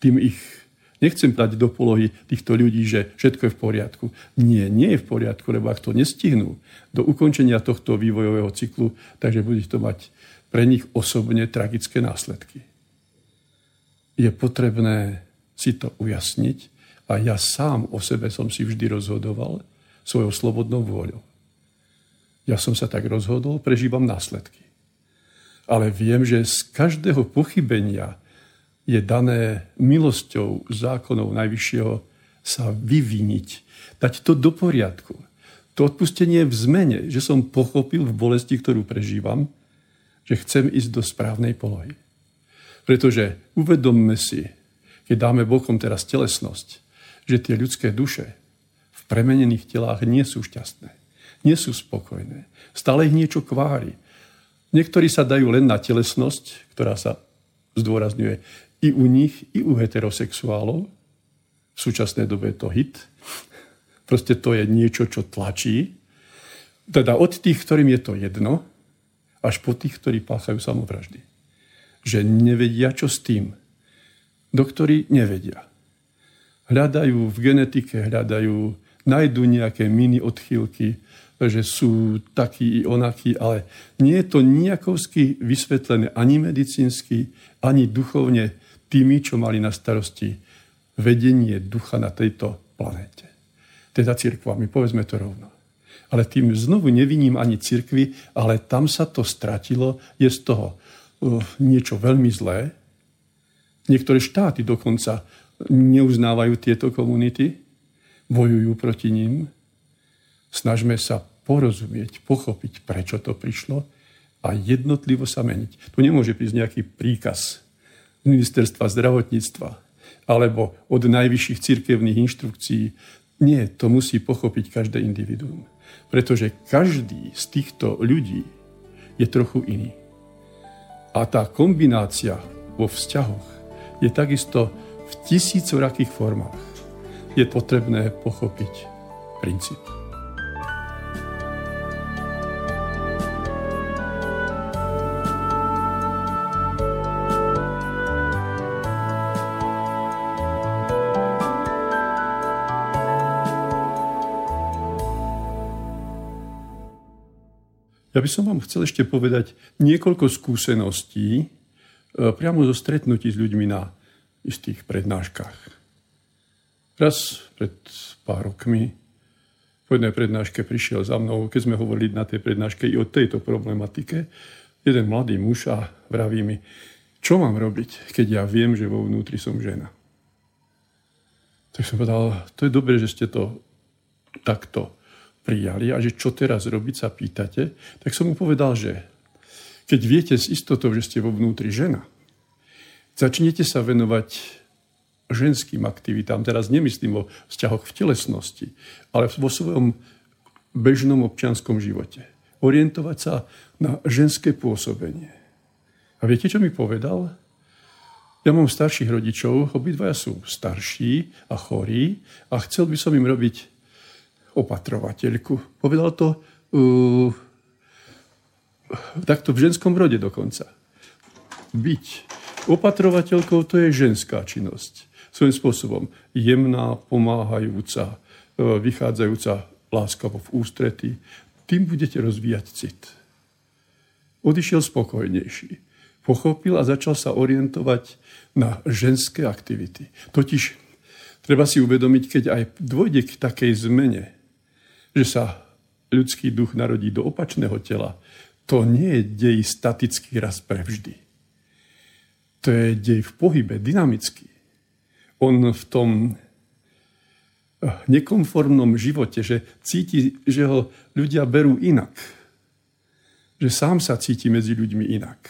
Tým ich Nechcem dať do polohy týchto ľudí, že všetko je v poriadku. Nie, nie je v poriadku, lebo ak to nestihnú do ukončenia tohto vývojového cyklu, takže bude to mať pre nich osobne tragické následky. Je potrebné si to ujasniť a ja sám o sebe som si vždy rozhodoval svojou slobodnou vôľou. Ja som sa tak rozhodol, prežívam následky. Ale viem, že z každého pochybenia je dané milosťou zákonov Najvyššieho sa vyviniť, dať to do poriadku. To odpustenie v zmene, že som pochopil v bolesti, ktorú prežívam, že chcem ísť do správnej polohy. Pretože uvedomme si, keď dáme bokom teraz telesnosť, že tie ľudské duše v premenených telách nie sú šťastné, nie sú spokojné. Stále ich niečo kvári. Niektorí sa dajú len na telesnosť, ktorá sa zdôrazňuje i u nich, i u heterosexuálov. V súčasnej dobe je to hit. Proste to je niečo, čo tlačí. Teda od tých, ktorým je to jedno, až po tých, ktorí páchajú samovraždy. Že nevedia, čo s tým. Doktori nevedia. Hľadajú v genetike, hľadajú, nájdu nejaké mini odchýlky, že sú takí i onakí, ale nie je to nejakovsky vysvetlené ani medicínsky, ani duchovne tými, čo mali na starosti vedenie ducha na tejto planéte. Teda církvami, povedzme to rovno. Ale tým znovu neviním ani cirkvi, ale tam sa to stratilo, je z toho uh, niečo veľmi zlé. Niektoré štáty dokonca neuznávajú tieto komunity, bojujú proti ním. Snažme sa porozumieť, pochopiť, prečo to prišlo a jednotlivo sa meniť. Tu nemôže prísť nejaký príkaz ministerstva zdravotníctva alebo od najvyšších cirkevných inštrukcií. Nie, to musí pochopiť každé individuum. Pretože každý z týchto ľudí je trochu iný. A tá kombinácia vo vzťahoch je takisto v tisícorakých formách. Je potrebné pochopiť princíp. Ja by som vám chcel ešte povedať niekoľko skúseností e, priamo zo stretnutí s ľuďmi na istých prednáškach. Raz pred pár rokmi po jednej prednáške prišiel za mnou, keď sme hovorili na tej prednáške i o tejto problematike, jeden mladý muž a vraví mi, čo mám robiť, keď ja viem, že vo vnútri som žena. Tak som povedal, to je dobré, že ste to takto prijali a že čo teraz robiť sa pýtate, tak som mu povedal, že keď viete s istotou, že ste vo vnútri žena, začnete sa venovať ženským aktivitám, teraz nemyslím o vzťahoch v telesnosti, ale vo svojom bežnom občianskom živote. Orientovať sa na ženské pôsobenie. A viete, čo mi povedal? Ja mám starších rodičov, obidvaja sú starší a chorí a chcel by som im robiť opatrovateľku. Povedal to uh, takto v ženskom rode dokonca. Byť opatrovateľkou to je ženská činnosť. Svojím spôsobom jemná, pomáhajúca, uh, vychádzajúca láskavo v ústretí. Tým budete rozvíjať cit. Odišiel spokojnejší. Pochopil a začal sa orientovať na ženské aktivity. Totiž treba si uvedomiť, keď aj dôjde k takej zmene, že sa ľudský duch narodí do opačného tela, to nie je dej statický raz prevždy. To je dej v pohybe, dynamický. On v tom eh, nekonformnom živote, že cíti, že ho ľudia berú inak. Že sám sa cíti medzi ľuďmi inak.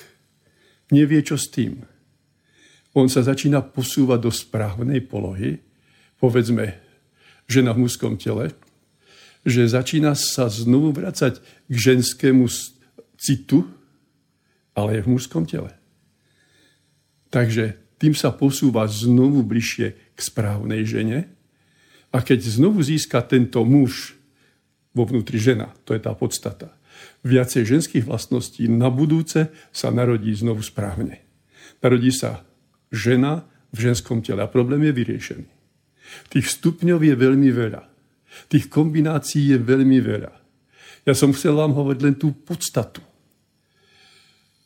Nevie, čo s tým. On sa začína posúvať do správnej polohy povedzme, žena v mužskom tele, že začína sa znovu vracať k ženskému citu, ale je v mužskom tele. Takže tým sa posúva znovu bližšie k správnej žene a keď znovu získa tento muž vo vnútri žena, to je tá podstata, viacej ženských vlastností, na budúce sa narodí znovu správne. Narodí sa žena v ženskom tele a problém je vyriešený. Tých stupňov je veľmi veľa. Tých kombinácií je veľmi veľa. Ja som chcel vám hovoriť len tú podstatu.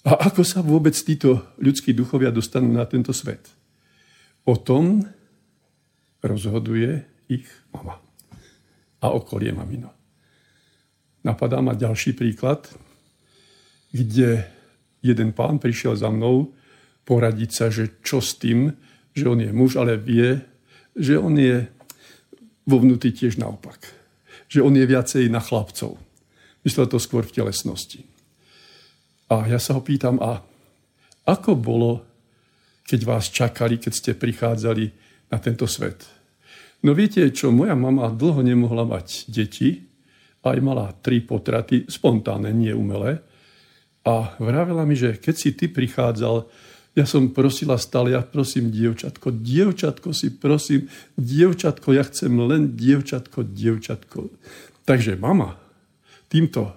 A ako sa vôbec títo ľudskí duchovia dostanú na tento svet? O tom rozhoduje ich mama a okolie mamino. Napadá ma ďalší príklad, kde jeden pán prišiel za mnou poradiť sa, že čo s tým, že on je muž, ale vie, že on je vo vnútri tiež naopak. Že on je viacej na chlapcov. Myslel to skôr v telesnosti. A ja sa ho pýtam, a ako bolo, keď vás čakali, keď ste prichádzali na tento svet? No viete čo, moja mama dlho nemohla mať deti, aj mala tri potraty, spontánne, nie umelé. A vravela mi, že keď si ty prichádzal, ja som prosila stále, ja prosím dievčatko, dievčatko si prosím, dievčatko, ja chcem len dievčatko, dievčatko. Takže mama týmto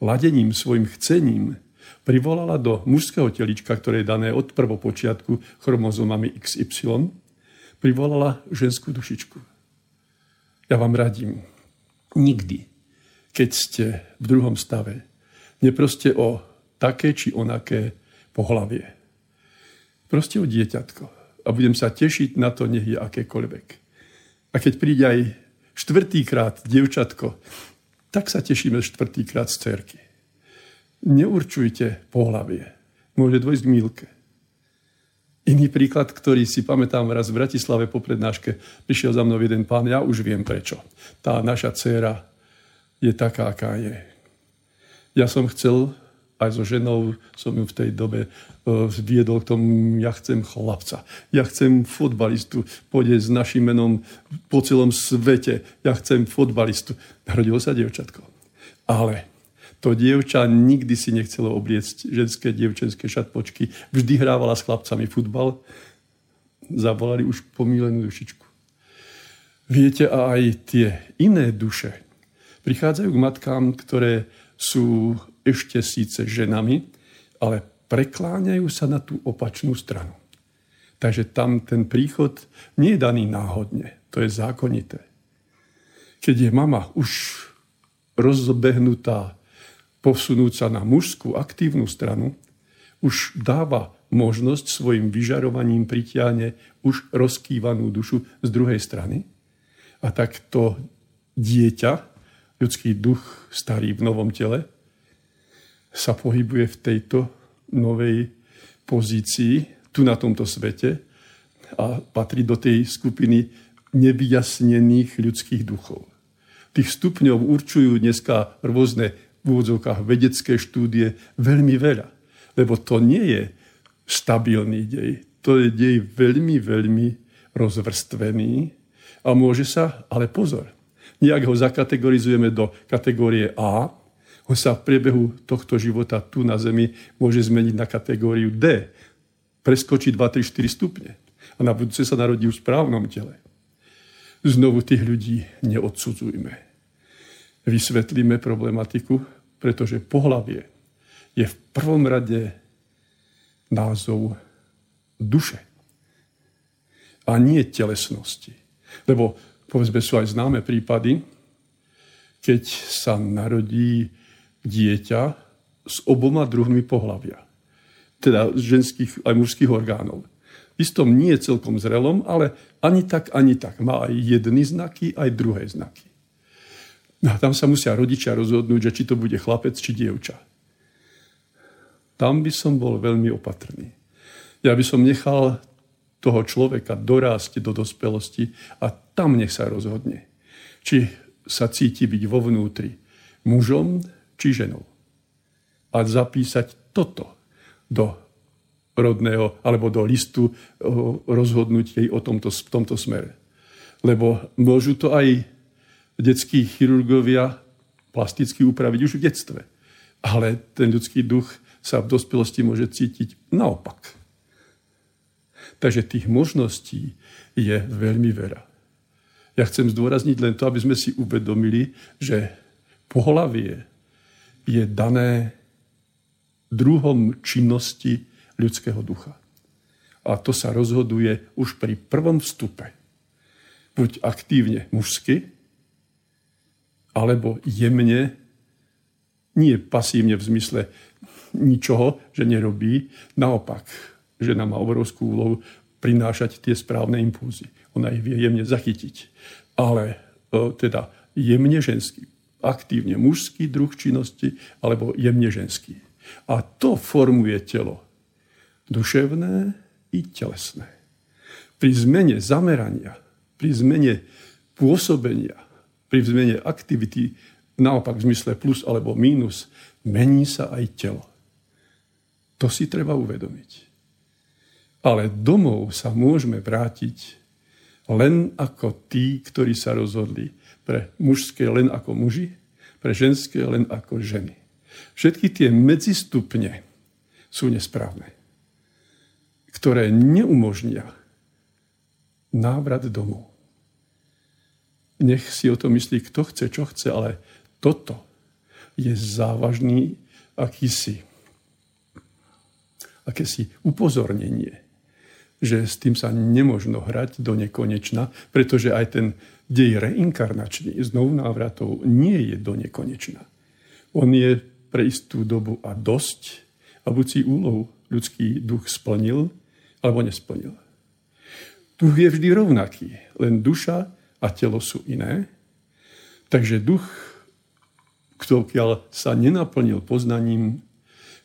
ladením, svojim chcením privolala do mužského telička, ktoré je dané od prvopočiatku chromozomami XY, privolala ženskú dušičku. Ja vám radím, nikdy, keď ste v druhom stave, neproste o také či onaké pohlavie. Proste o dieťatko. A budem sa tešiť na to, nech je akékoľvek. A keď príde aj štvrtýkrát dievčatko, tak sa tešíme štvrtýkrát z cerky neurčujte pohlavie. Môže dôjsť k mílke. Iný príklad, ktorý si pamätám raz v Bratislave po prednáške, prišiel za mnou jeden pán, ja už viem prečo. Tá naša dcéra je taká, aká je. Ja som chcel, aj so ženou som ju v tej dobe uh, viedol k tomu, ja chcem chlapca, ja chcem fotbalistu, pôjde s našim menom po celom svete, ja chcem fotbalistu. Narodilo sa dievčatko. Ale to dievča nikdy si nechcelo obliecť ženské dievčenské šatpočky. Vždy hrávala s chlapcami futbal. Zavolali už pomílenú dušičku. Viete, a aj tie iné duše prichádzajú k matkám, ktoré sú ešte síce ženami, ale prekláňajú sa na tú opačnú stranu. Takže tam ten príchod nie je daný náhodne, to je zákonité. Keď je mama už rozbehnutá posunúť sa na mužskú aktívnu stranu, už dáva možnosť svojim vyžarovaním pritiahne už rozkývanú dušu z druhej strany. A tak to dieťa, ľudský duch starý v novom tele, sa pohybuje v tejto novej pozícii, tu na tomto svete a patrí do tej skupiny nevyjasnených ľudských duchov. Tých stupňov určujú dneska rôzne v úvodzovkách vedecké štúdie veľmi veľa. Lebo to nie je stabilný dej. To je dej veľmi, veľmi rozvrstvený a môže sa, ale pozor, nejak ho zakategorizujeme do kategórie A, ho sa v priebehu tohto života tu na Zemi môže zmeniť na kategóriu D. Preskočiť 2, 3, 4 stupne. A na budúce sa narodí v správnom tele. Znovu tých ľudí neodsudzujme vysvetlíme problematiku, pretože pohlavie je v prvom rade názov duše a nie telesnosti. Lebo povedzme sú aj známe prípady, keď sa narodí dieťa s oboma druhmi pohlavia. Teda ženských aj mužských orgánov. Istom nie celkom zrelom, ale ani tak, ani tak. Má aj jedny znaky, aj druhé znaky. No a tam sa musia rodičia rozhodnúť, že či to bude chlapec, či dievča. Tam by som bol veľmi opatrný. Ja by som nechal toho človeka dorásť do dospelosti a tam nech sa rozhodne. Či sa cíti byť vo vnútri mužom či ženou. A zapísať toto do rodného alebo do listu rozhodnutí o tomto, v tomto smere. Lebo môžu to aj detskí chirurgovia plasticky upraviť už v detstve. Ale ten ľudský duch sa v dospelosti môže cítiť naopak. Takže tých možností je veľmi veľa. Ja chcem zdôrazniť len to, aby sme si uvedomili, že pohlavie je dané druhom činnosti ľudského ducha. A to sa rozhoduje už pri prvom vstupe. Buď aktívne mužsky, alebo jemne, nie pasívne v zmysle ničoho, že nerobí. Naopak, žena má obrovskú úlohu prinášať tie správne impulzy. Ona ich vie jemne zachytiť. Ale e, teda jemne ženský, aktívne mužský druh činnosti alebo jemne ženský. A to formuje telo. Duševné i telesné. Pri zmene zamerania, pri zmene pôsobenia, pri zmene aktivity, naopak v zmysle plus alebo mínus, mení sa aj telo. To si treba uvedomiť. Ale domov sa môžeme vrátiť len ako tí, ktorí sa rozhodli pre mužské len ako muži, pre ženské len ako ženy. Všetky tie medzistupne sú nesprávne, ktoré neumožnia návrat domov. Nech si o to myslí, kto chce, čo chce, ale toto je závažný akýsi akési upozornenie, že s tým sa nemožno hrať do nekonečna, pretože aj ten dej reinkarnačný, znovu návratov, nie je do nekonečna. On je pre istú dobu a dosť a buď si úlohu ľudský duch splnil, alebo nesplnil. Duch je vždy rovnaký, len duša a telo sú iné. Takže duch, ktokiaľ sa nenaplnil poznaním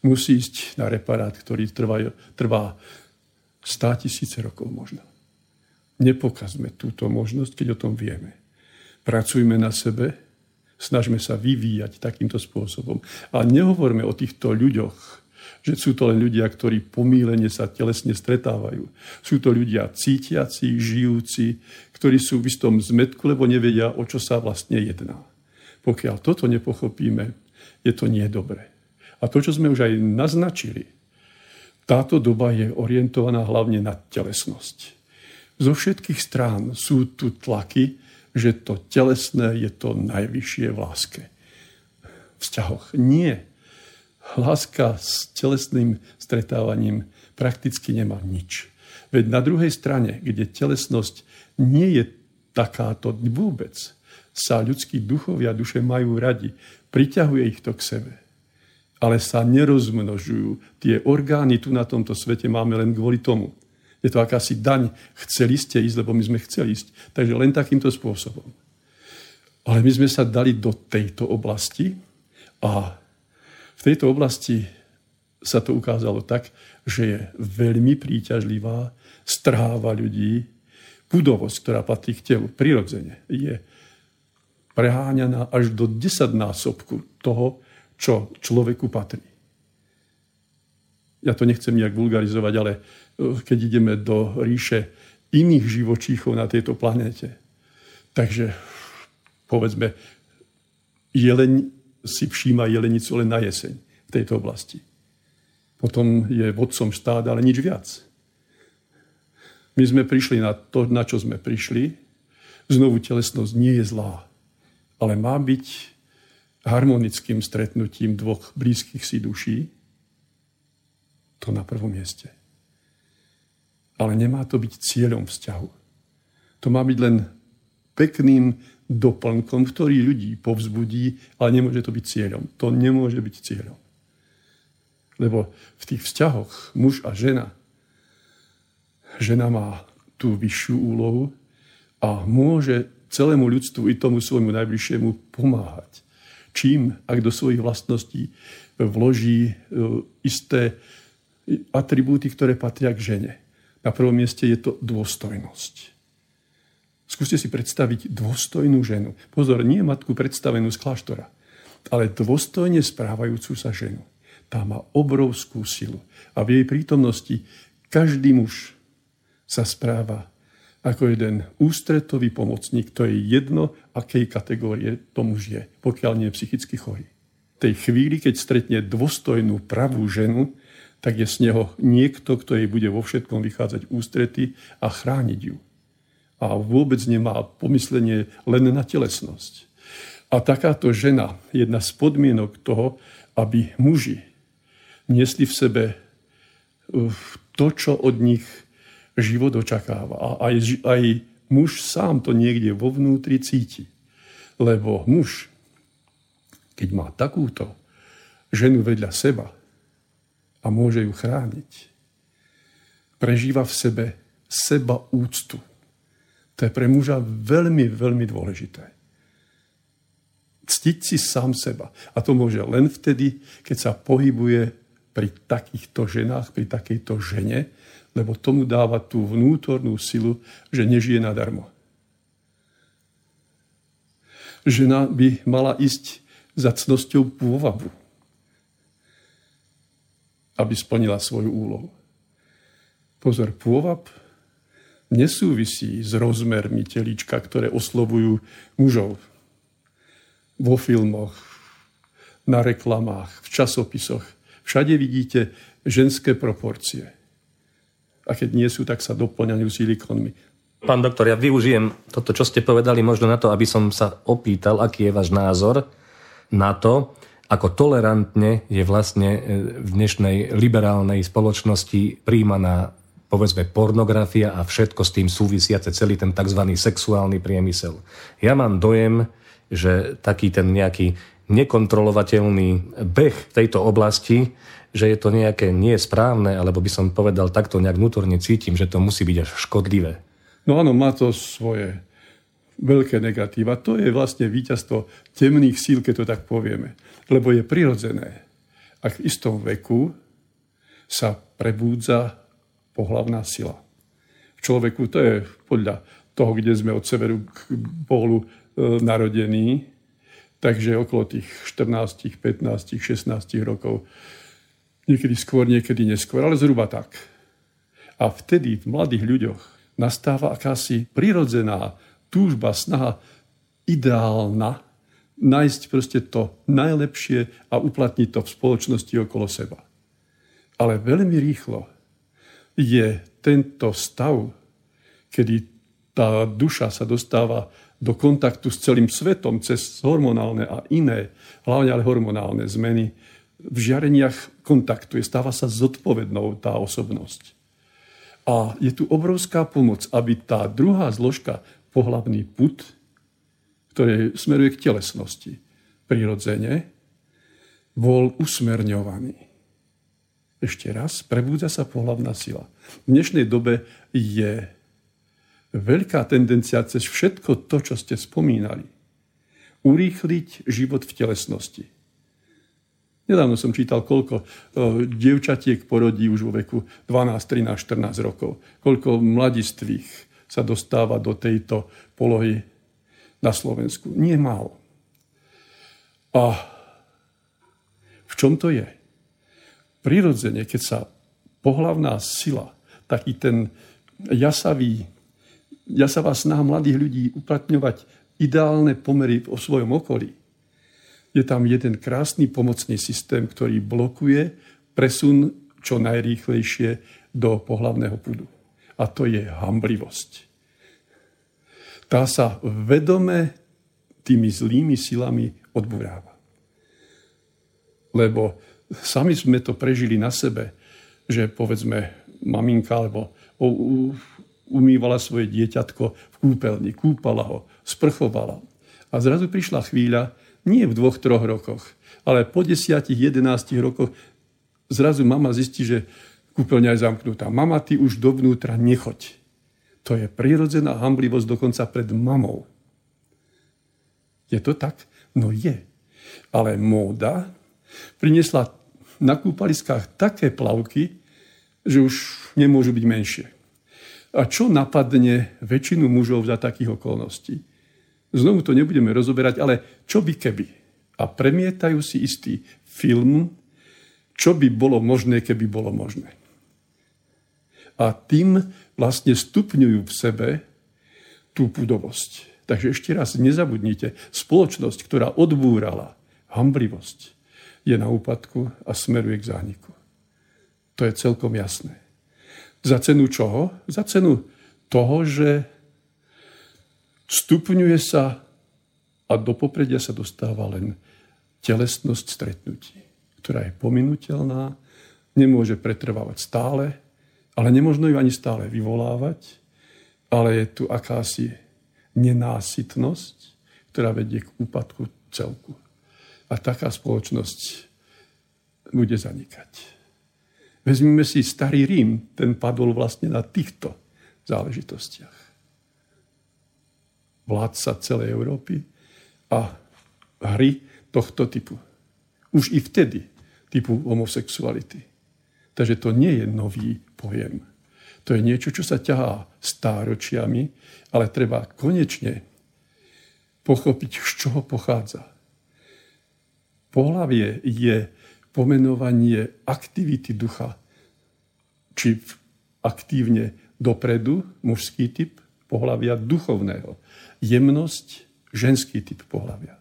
musí ísť na reparát, ktorý trvá, trvá 100 tisíce rokov možno. Nepokazme túto možnosť, keď o tom vieme. Pracujme na sebe, snažme sa vyvíjať takýmto spôsobom. A nehovorme o týchto ľuďoch, že sú to len ľudia, ktorí pomílene sa telesne stretávajú. Sú to ľudia cítiaci, žijúci, ktorí sú v istom zmetku, lebo nevedia, o čo sa vlastne jedná. Pokiaľ toto nepochopíme, je to nie dobré. A to, čo sme už aj naznačili, táto doba je orientovaná hlavne na telesnosť. Zo všetkých strán sú tu tlaky, že to telesné je to najvyššie v láske. V vzťahoch. Nie. Láska s telesným stretávaním prakticky nemá nič. Veď na druhej strane, kde telesnosť nie je takáto vôbec, sa ľudskí duchovia duše majú radi. Priťahuje ich to k sebe ale sa nerozmnožujú. Tie orgány tu na tomto svete máme len kvôli tomu. Je to akási daň. Chceli ste ísť, lebo my sme chceli ísť. Takže len takýmto spôsobom. Ale my sme sa dali do tejto oblasti a v tejto oblasti sa to ukázalo tak, že je veľmi príťažlivá, stráva ľudí. Budovosť, ktorá patrí k telu, prirodzene, je preháňaná až do desaťnásobku toho, čo človeku patrí. Ja to nechcem nejak vulgarizovať, ale e, keď ideme do ríše iných živočíchov na tejto planéte, takže povedzme, jeleň si všíma jelenicu len na jeseň v tejto oblasti. Potom je vodcom štáda, ale nič viac. My sme prišli na to, na čo sme prišli. Znovu telesnosť nie je zlá, ale má byť harmonickým stretnutím dvoch blízkych si duší, to na prvom mieste. Ale nemá to byť cieľom vzťahu. To má byť len pekným doplnkom, ktorý ľudí povzbudí, ale nemôže to byť cieľom. To nemôže byť cieľom. Lebo v tých vzťahoch muž a žena, žena má tú vyššiu úlohu a môže celému ľudstvu i tomu svojmu najbližšiemu pomáhať čím, ak do svojich vlastností vloží e, isté atribúty, ktoré patria k žene. Na prvom mieste je to dôstojnosť. Skúste si predstaviť dôstojnú ženu. Pozor, nie matku predstavenú z kláštora, ale dôstojne správajúcu sa ženu. Tá má obrovskú silu. A v jej prítomnosti každý muž sa správa ako jeden ústretový pomocník. To je jedno, akej kategórie to muž je, pokiaľ nie je psychicky chorý. V tej chvíli, keď stretne dôstojnú pravú ženu, tak je z neho niekto, kto jej bude vo všetkom vychádzať ústrety a chrániť ju. A vôbec nemá pomyslenie len na telesnosť. A takáto žena, jedna z podmienok toho, aby muži niesli v sebe uh, to, čo od nich život očakáva. A aj, aj muž sám to niekde vo vnútri cíti. Lebo muž, keď má takúto ženu vedľa seba a môže ju chrániť, prežíva v sebe seba úctu. To je pre muža veľmi, veľmi dôležité. Ctiť si sám seba. A to môže len vtedy, keď sa pohybuje pri takýchto ženách, pri takejto žene, lebo tomu dáva tú vnútornú silu, že nežije nadarmo. Žena by mala ísť za cnosťou pôvabu, aby splnila svoju úlohu. Pozor, pôvab nesúvisí s rozmermi telíčka, ktoré oslovujú mužov vo filmoch, na reklamách, v časopisoch. Všade vidíte ženské proporcie a keď nie sú, tak sa doplňajú silikónmi. Pán doktor, ja využijem toto, čo ste povedali, možno na to, aby som sa opýtal, aký je váš názor na to, ako tolerantne je vlastne e, v dnešnej liberálnej spoločnosti príjmaná povedzme pornografia a všetko s tým súvisiace, celý ten tzv. sexuálny priemysel. Ja mám dojem, že taký ten nejaký nekontrolovateľný beh tejto oblasti že je to nejaké nie správne, alebo by som povedal takto nejak vnútorne cítim, že to musí byť až škodlivé. No áno, má to svoje veľké negatíva. To je vlastne víťazstvo temných síl, keď to tak povieme. Lebo je prirodzené, ak v istom veku sa prebúdza pohlavná sila. V človeku to je podľa toho, kde sme od severu k polu e, narodení, takže okolo tých 14, 15, 16 rokov Niekedy skôr, niekedy neskôr, ale zhruba tak. A vtedy v mladých ľuďoch nastáva akási prirodzená túžba, snaha ideálna, nájsť proste to najlepšie a uplatniť to v spoločnosti okolo seba. Ale veľmi rýchlo je tento stav, kedy tá duša sa dostáva do kontaktu s celým svetom cez hormonálne a iné, hlavne ale hormonálne zmeny, v žiareniach kontaktuje, stáva sa zodpovednou tá osobnosť. A je tu obrovská pomoc, aby tá druhá zložka, pohlavný put, ktorý smeruje k telesnosti, prirodzene, bol usmerňovaný. Ešte raz, prebúdza sa pohlavná sila. V dnešnej dobe je veľká tendencia cez všetko to, čo ste spomínali, urýchliť život v telesnosti Nedávno som čítal, koľko e, dievčatiek porodí už vo veku 12, 13, 14 rokov. Koľko mladistvých sa dostáva do tejto polohy na Slovensku. Nie málo. A v čom to je? Prirodzene, keď sa pohlavná sila, taký ten jasavý, jasavá snaha mladých ľudí uplatňovať ideálne pomery vo svojom okolí, je tam jeden krásny pomocný systém, ktorý blokuje presun čo najrýchlejšie do pohlavného prúdu. A to je hamblivosť. Tá sa vedome tými zlými silami odburáva. Lebo sami sme to prežili na sebe, že povedzme maminka alebo umývala svoje dieťatko v kúpeľni, kúpala ho, sprchovala. A zrazu prišla chvíľa, nie v dvoch, troch rokoch, ale po desiatich, jedenástich rokoch zrazu mama zistí, že kúpeľňa je zamknutá. Mama, ty už dovnútra nechoď. To je prirodzená hamblivosť dokonca pred mamou. Je to tak? No je. Ale móda priniesla na kúpaliskách také plavky, že už nemôžu byť menšie. A čo napadne väčšinu mužov za takých okolností? Znovu to nebudeme rozoberať, ale čo by keby? A premietajú si istý film, čo by bolo možné, keby bolo možné. A tým vlastne stupňujú v sebe tú pudovosť. Takže ešte raz nezabudnite, spoločnosť, ktorá odbúrala hamblivosť, je na úpadku a smeruje k zániku. To je celkom jasné. Za cenu čoho? Za cenu toho, že stupňuje sa a do popredia sa dostáva len telesnosť stretnutí, ktorá je pominutelná, nemôže pretrvávať stále, ale nemožno ju ani stále vyvolávať, ale je tu akási nenásytnosť, ktorá vedie k úpadku celku. A taká spoločnosť bude zanikať. Vezmime si starý Rím, ten padol vlastne na týchto záležitostiach. Vládca celej Európy a hry tohto typu. Už i vtedy typu homosexuality. Takže to nie je nový pojem. To je niečo, čo sa ťahá stáročiami, ale treba konečne pochopiť, z čoho pochádza. Pohlavie je pomenovanie aktivity ducha, či aktívne dopredu, mužský typ pohlavia duchovného. Jemnosť, ženský typ pohlavia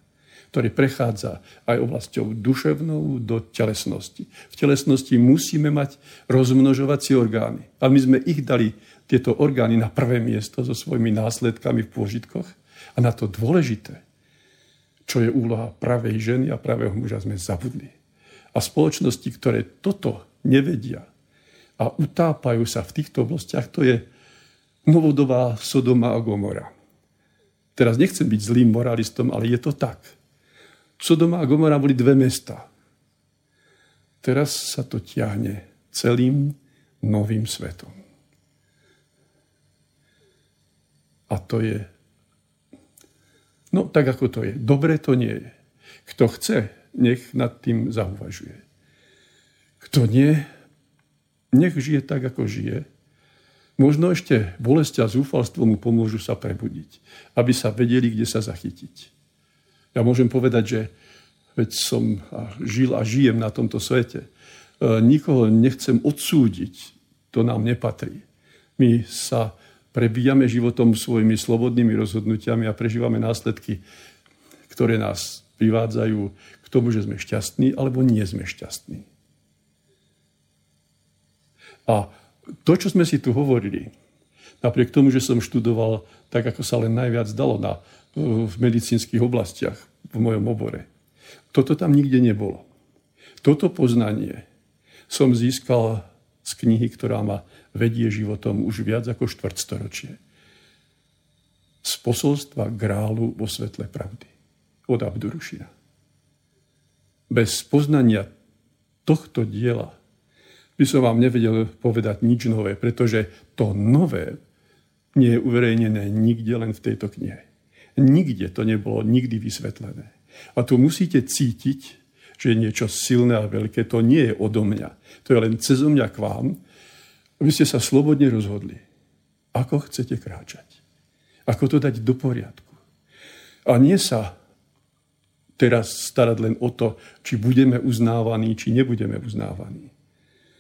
ktorý prechádza aj oblasťou duševnou do telesnosti. V telesnosti musíme mať rozmnožovacie orgány. A my sme ich dali, tieto orgány, na prvé miesto so svojimi následkami v pôžitkoch. A na to dôležité, čo je úloha pravej ženy a pravého muža, sme zabudli. A spoločnosti, ktoré toto nevedia a utápajú sa v týchto oblastiach, to je novodobá Sodoma a Gomora. Teraz nechcem byť zlým moralistom, ale je to tak. Sodoma a Gomora boli dve mesta. Teraz sa to ťahne celým novým svetom. A to je, no tak ako to je. Dobre to nie je. Kto chce, nech nad tým zauvažuje. Kto nie, nech žije tak, ako žije. Možno ešte bolesť a zúfalstvo mu pomôžu sa prebudiť, aby sa vedeli, kde sa zachytiť. Ja môžem povedať, že veď som žil a žijem na tomto svete. E, nikoho nechcem odsúdiť, to nám nepatrí. My sa prebíjame životom svojimi slobodnými rozhodnutiami a prežívame následky, ktoré nás privádzajú k tomu, že sme šťastní alebo nie sme šťastní. A to, čo sme si tu hovorili, napriek tomu, že som študoval tak, ako sa len najviac dalo na v medicínskych oblastiach v mojom obore. Toto tam nikde nebolo. Toto poznanie som získal z knihy, ktorá ma vedie životom už viac ako štvrtstoročie. Z posolstva grálu vo svetle pravdy od Abdurušina. Bez poznania tohto diela by som vám nevedel povedať nič nové, pretože to nové nie je uverejnené nikde len v tejto knihe. Nikde to nebolo nikdy vysvetlené. A tu musíte cítiť, že je niečo silné a veľké. To nie je odo mňa. To je len cez mňa k vám. Vy ste sa slobodne rozhodli. Ako chcete kráčať. Ako to dať do poriadku. A nie sa teraz starať len o to, či budeme uznávaní, či nebudeme uznávaní.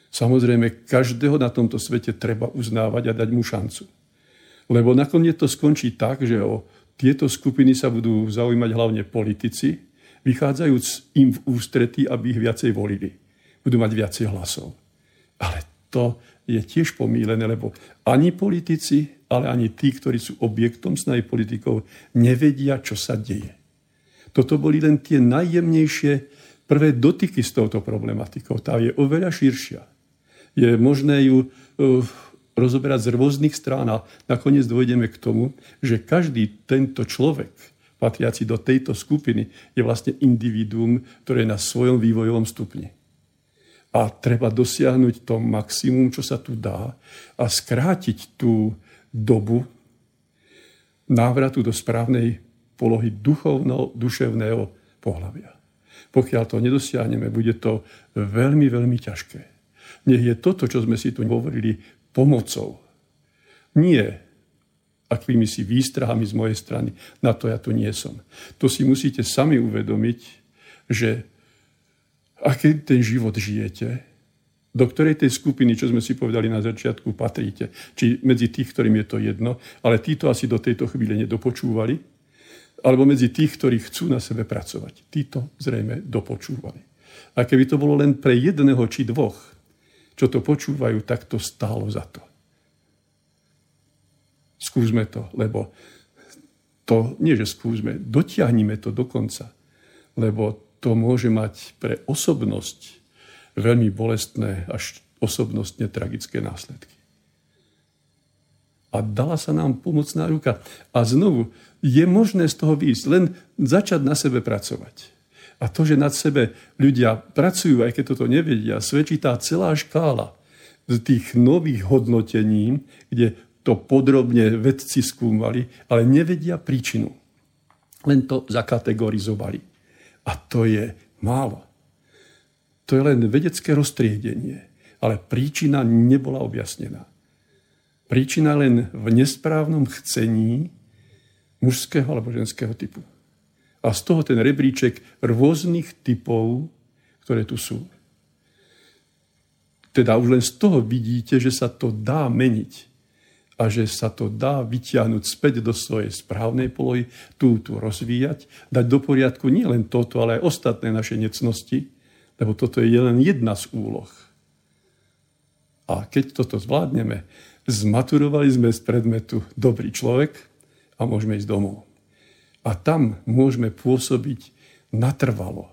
Samozrejme, každého na tomto svete treba uznávať a dať mu šancu. Lebo nakoniec to skončí tak, že o tieto skupiny sa budú zaujímať hlavne politici, vychádzajúc im v ústretí, aby ich viacej volili. Budú mať viacej hlasov. Ale to je tiež pomílené, lebo ani politici, ale ani tí, ktorí sú objektom snaj politikov, nevedia, čo sa deje. Toto boli len tie najjemnejšie prvé dotyky s touto problematikou. Tá je oveľa širšia. Je možné ju uh, rozoberať z rôznych strán a nakoniec dojdeme k tomu, že každý tento človek, patriaci do tejto skupiny, je vlastne individuum, ktoré je na svojom vývojovom stupni. A treba dosiahnuť to maximum, čo sa tu dá a skrátiť tú dobu návratu do správnej polohy duchovno-duševného pohľavia. Pokiaľ to nedosiahneme, bude to veľmi, veľmi ťažké. Nech je toto, čo sme si tu hovorili, pomocou. Nie akými si výstrahami z mojej strany. Na to ja tu nie som. To si musíte sami uvedomiť, že aký ten život žijete, do ktorej tej skupiny, čo sme si povedali na začiatku, patríte. Či medzi tých, ktorým je to jedno, ale títo asi do tejto chvíle nedopočúvali, alebo medzi tých, ktorí chcú na sebe pracovať. Títo zrejme dopočúvali. A keby to bolo len pre jedného či dvoch, čo to počúvajú, tak to stálo za to. Skúsme to, lebo to, nie že skúsme, dotiahnime to do konca, lebo to môže mať pre osobnosť veľmi bolestné až osobnostne tragické následky. A dala sa nám pomocná ruka. A znovu, je možné z toho výjsť, len začať na sebe pracovať. A to, že nad sebe ľudia pracujú, aj keď toto nevedia, svedčí tá celá škála z tých nových hodnotení, kde to podrobne vedci skúmali, ale nevedia príčinu. Len to zakategorizovali. A to je málo. To je len vedecké roztriedenie, ale príčina nebola objasnená. Príčina len v nesprávnom chcení mužského alebo ženského typu. A z toho ten rebríček rôznych typov, ktoré tu sú. Teda už len z toho vidíte, že sa to dá meniť a že sa to dá vyťahnuť späť do svojej správnej polohy, tú tu rozvíjať, dať do poriadku nie len toto, ale aj ostatné naše necnosti, lebo toto je len jedna z úloh. A keď toto zvládneme, zmaturovali sme z predmetu dobrý človek a môžeme ísť domov. A tam môžeme pôsobiť natrvalo,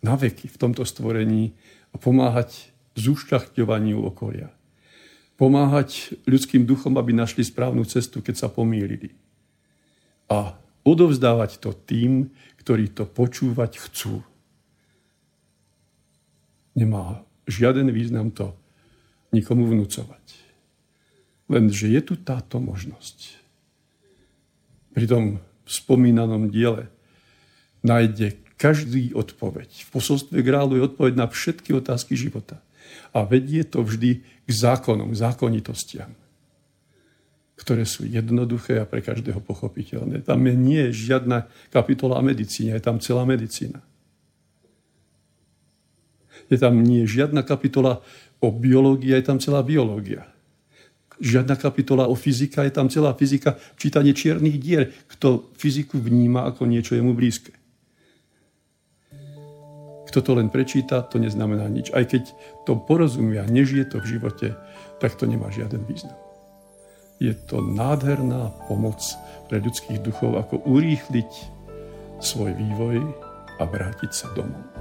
na veky v tomto stvorení a pomáhať zúšťachťovaniu okolia. Pomáhať ľudským duchom, aby našli správnu cestu, keď sa pomýlili. A odovzdávať to tým, ktorí to počúvať chcú nemá žiaden význam to nikomu vnúcovať. Lenže je tu táto možnosť. Pri tom spomínanom diele nájde každý odpoveď. V posolstve grálu je odpoveď na všetky otázky života. A vedie to vždy k zákonom, zákonitostiam, ktoré sú jednoduché a pre každého pochopiteľné. Tam je nie žiadna kapitola o medicíne, je tam celá medicína. Je tam nie žiadna kapitola o biológii, je tam celá biológia. Žiadna kapitola o fyzika, je tam celá fyzika, čítanie čiernych dier. Kto fyziku vníma ako niečo jemu blízke. Kto to len prečíta, to neznamená nič. Aj keď to porozumia, nežije to v živote, tak to nemá žiaden význam. Je to nádherná pomoc pre ľudských duchov, ako urýchliť svoj vývoj a vrátiť sa domov.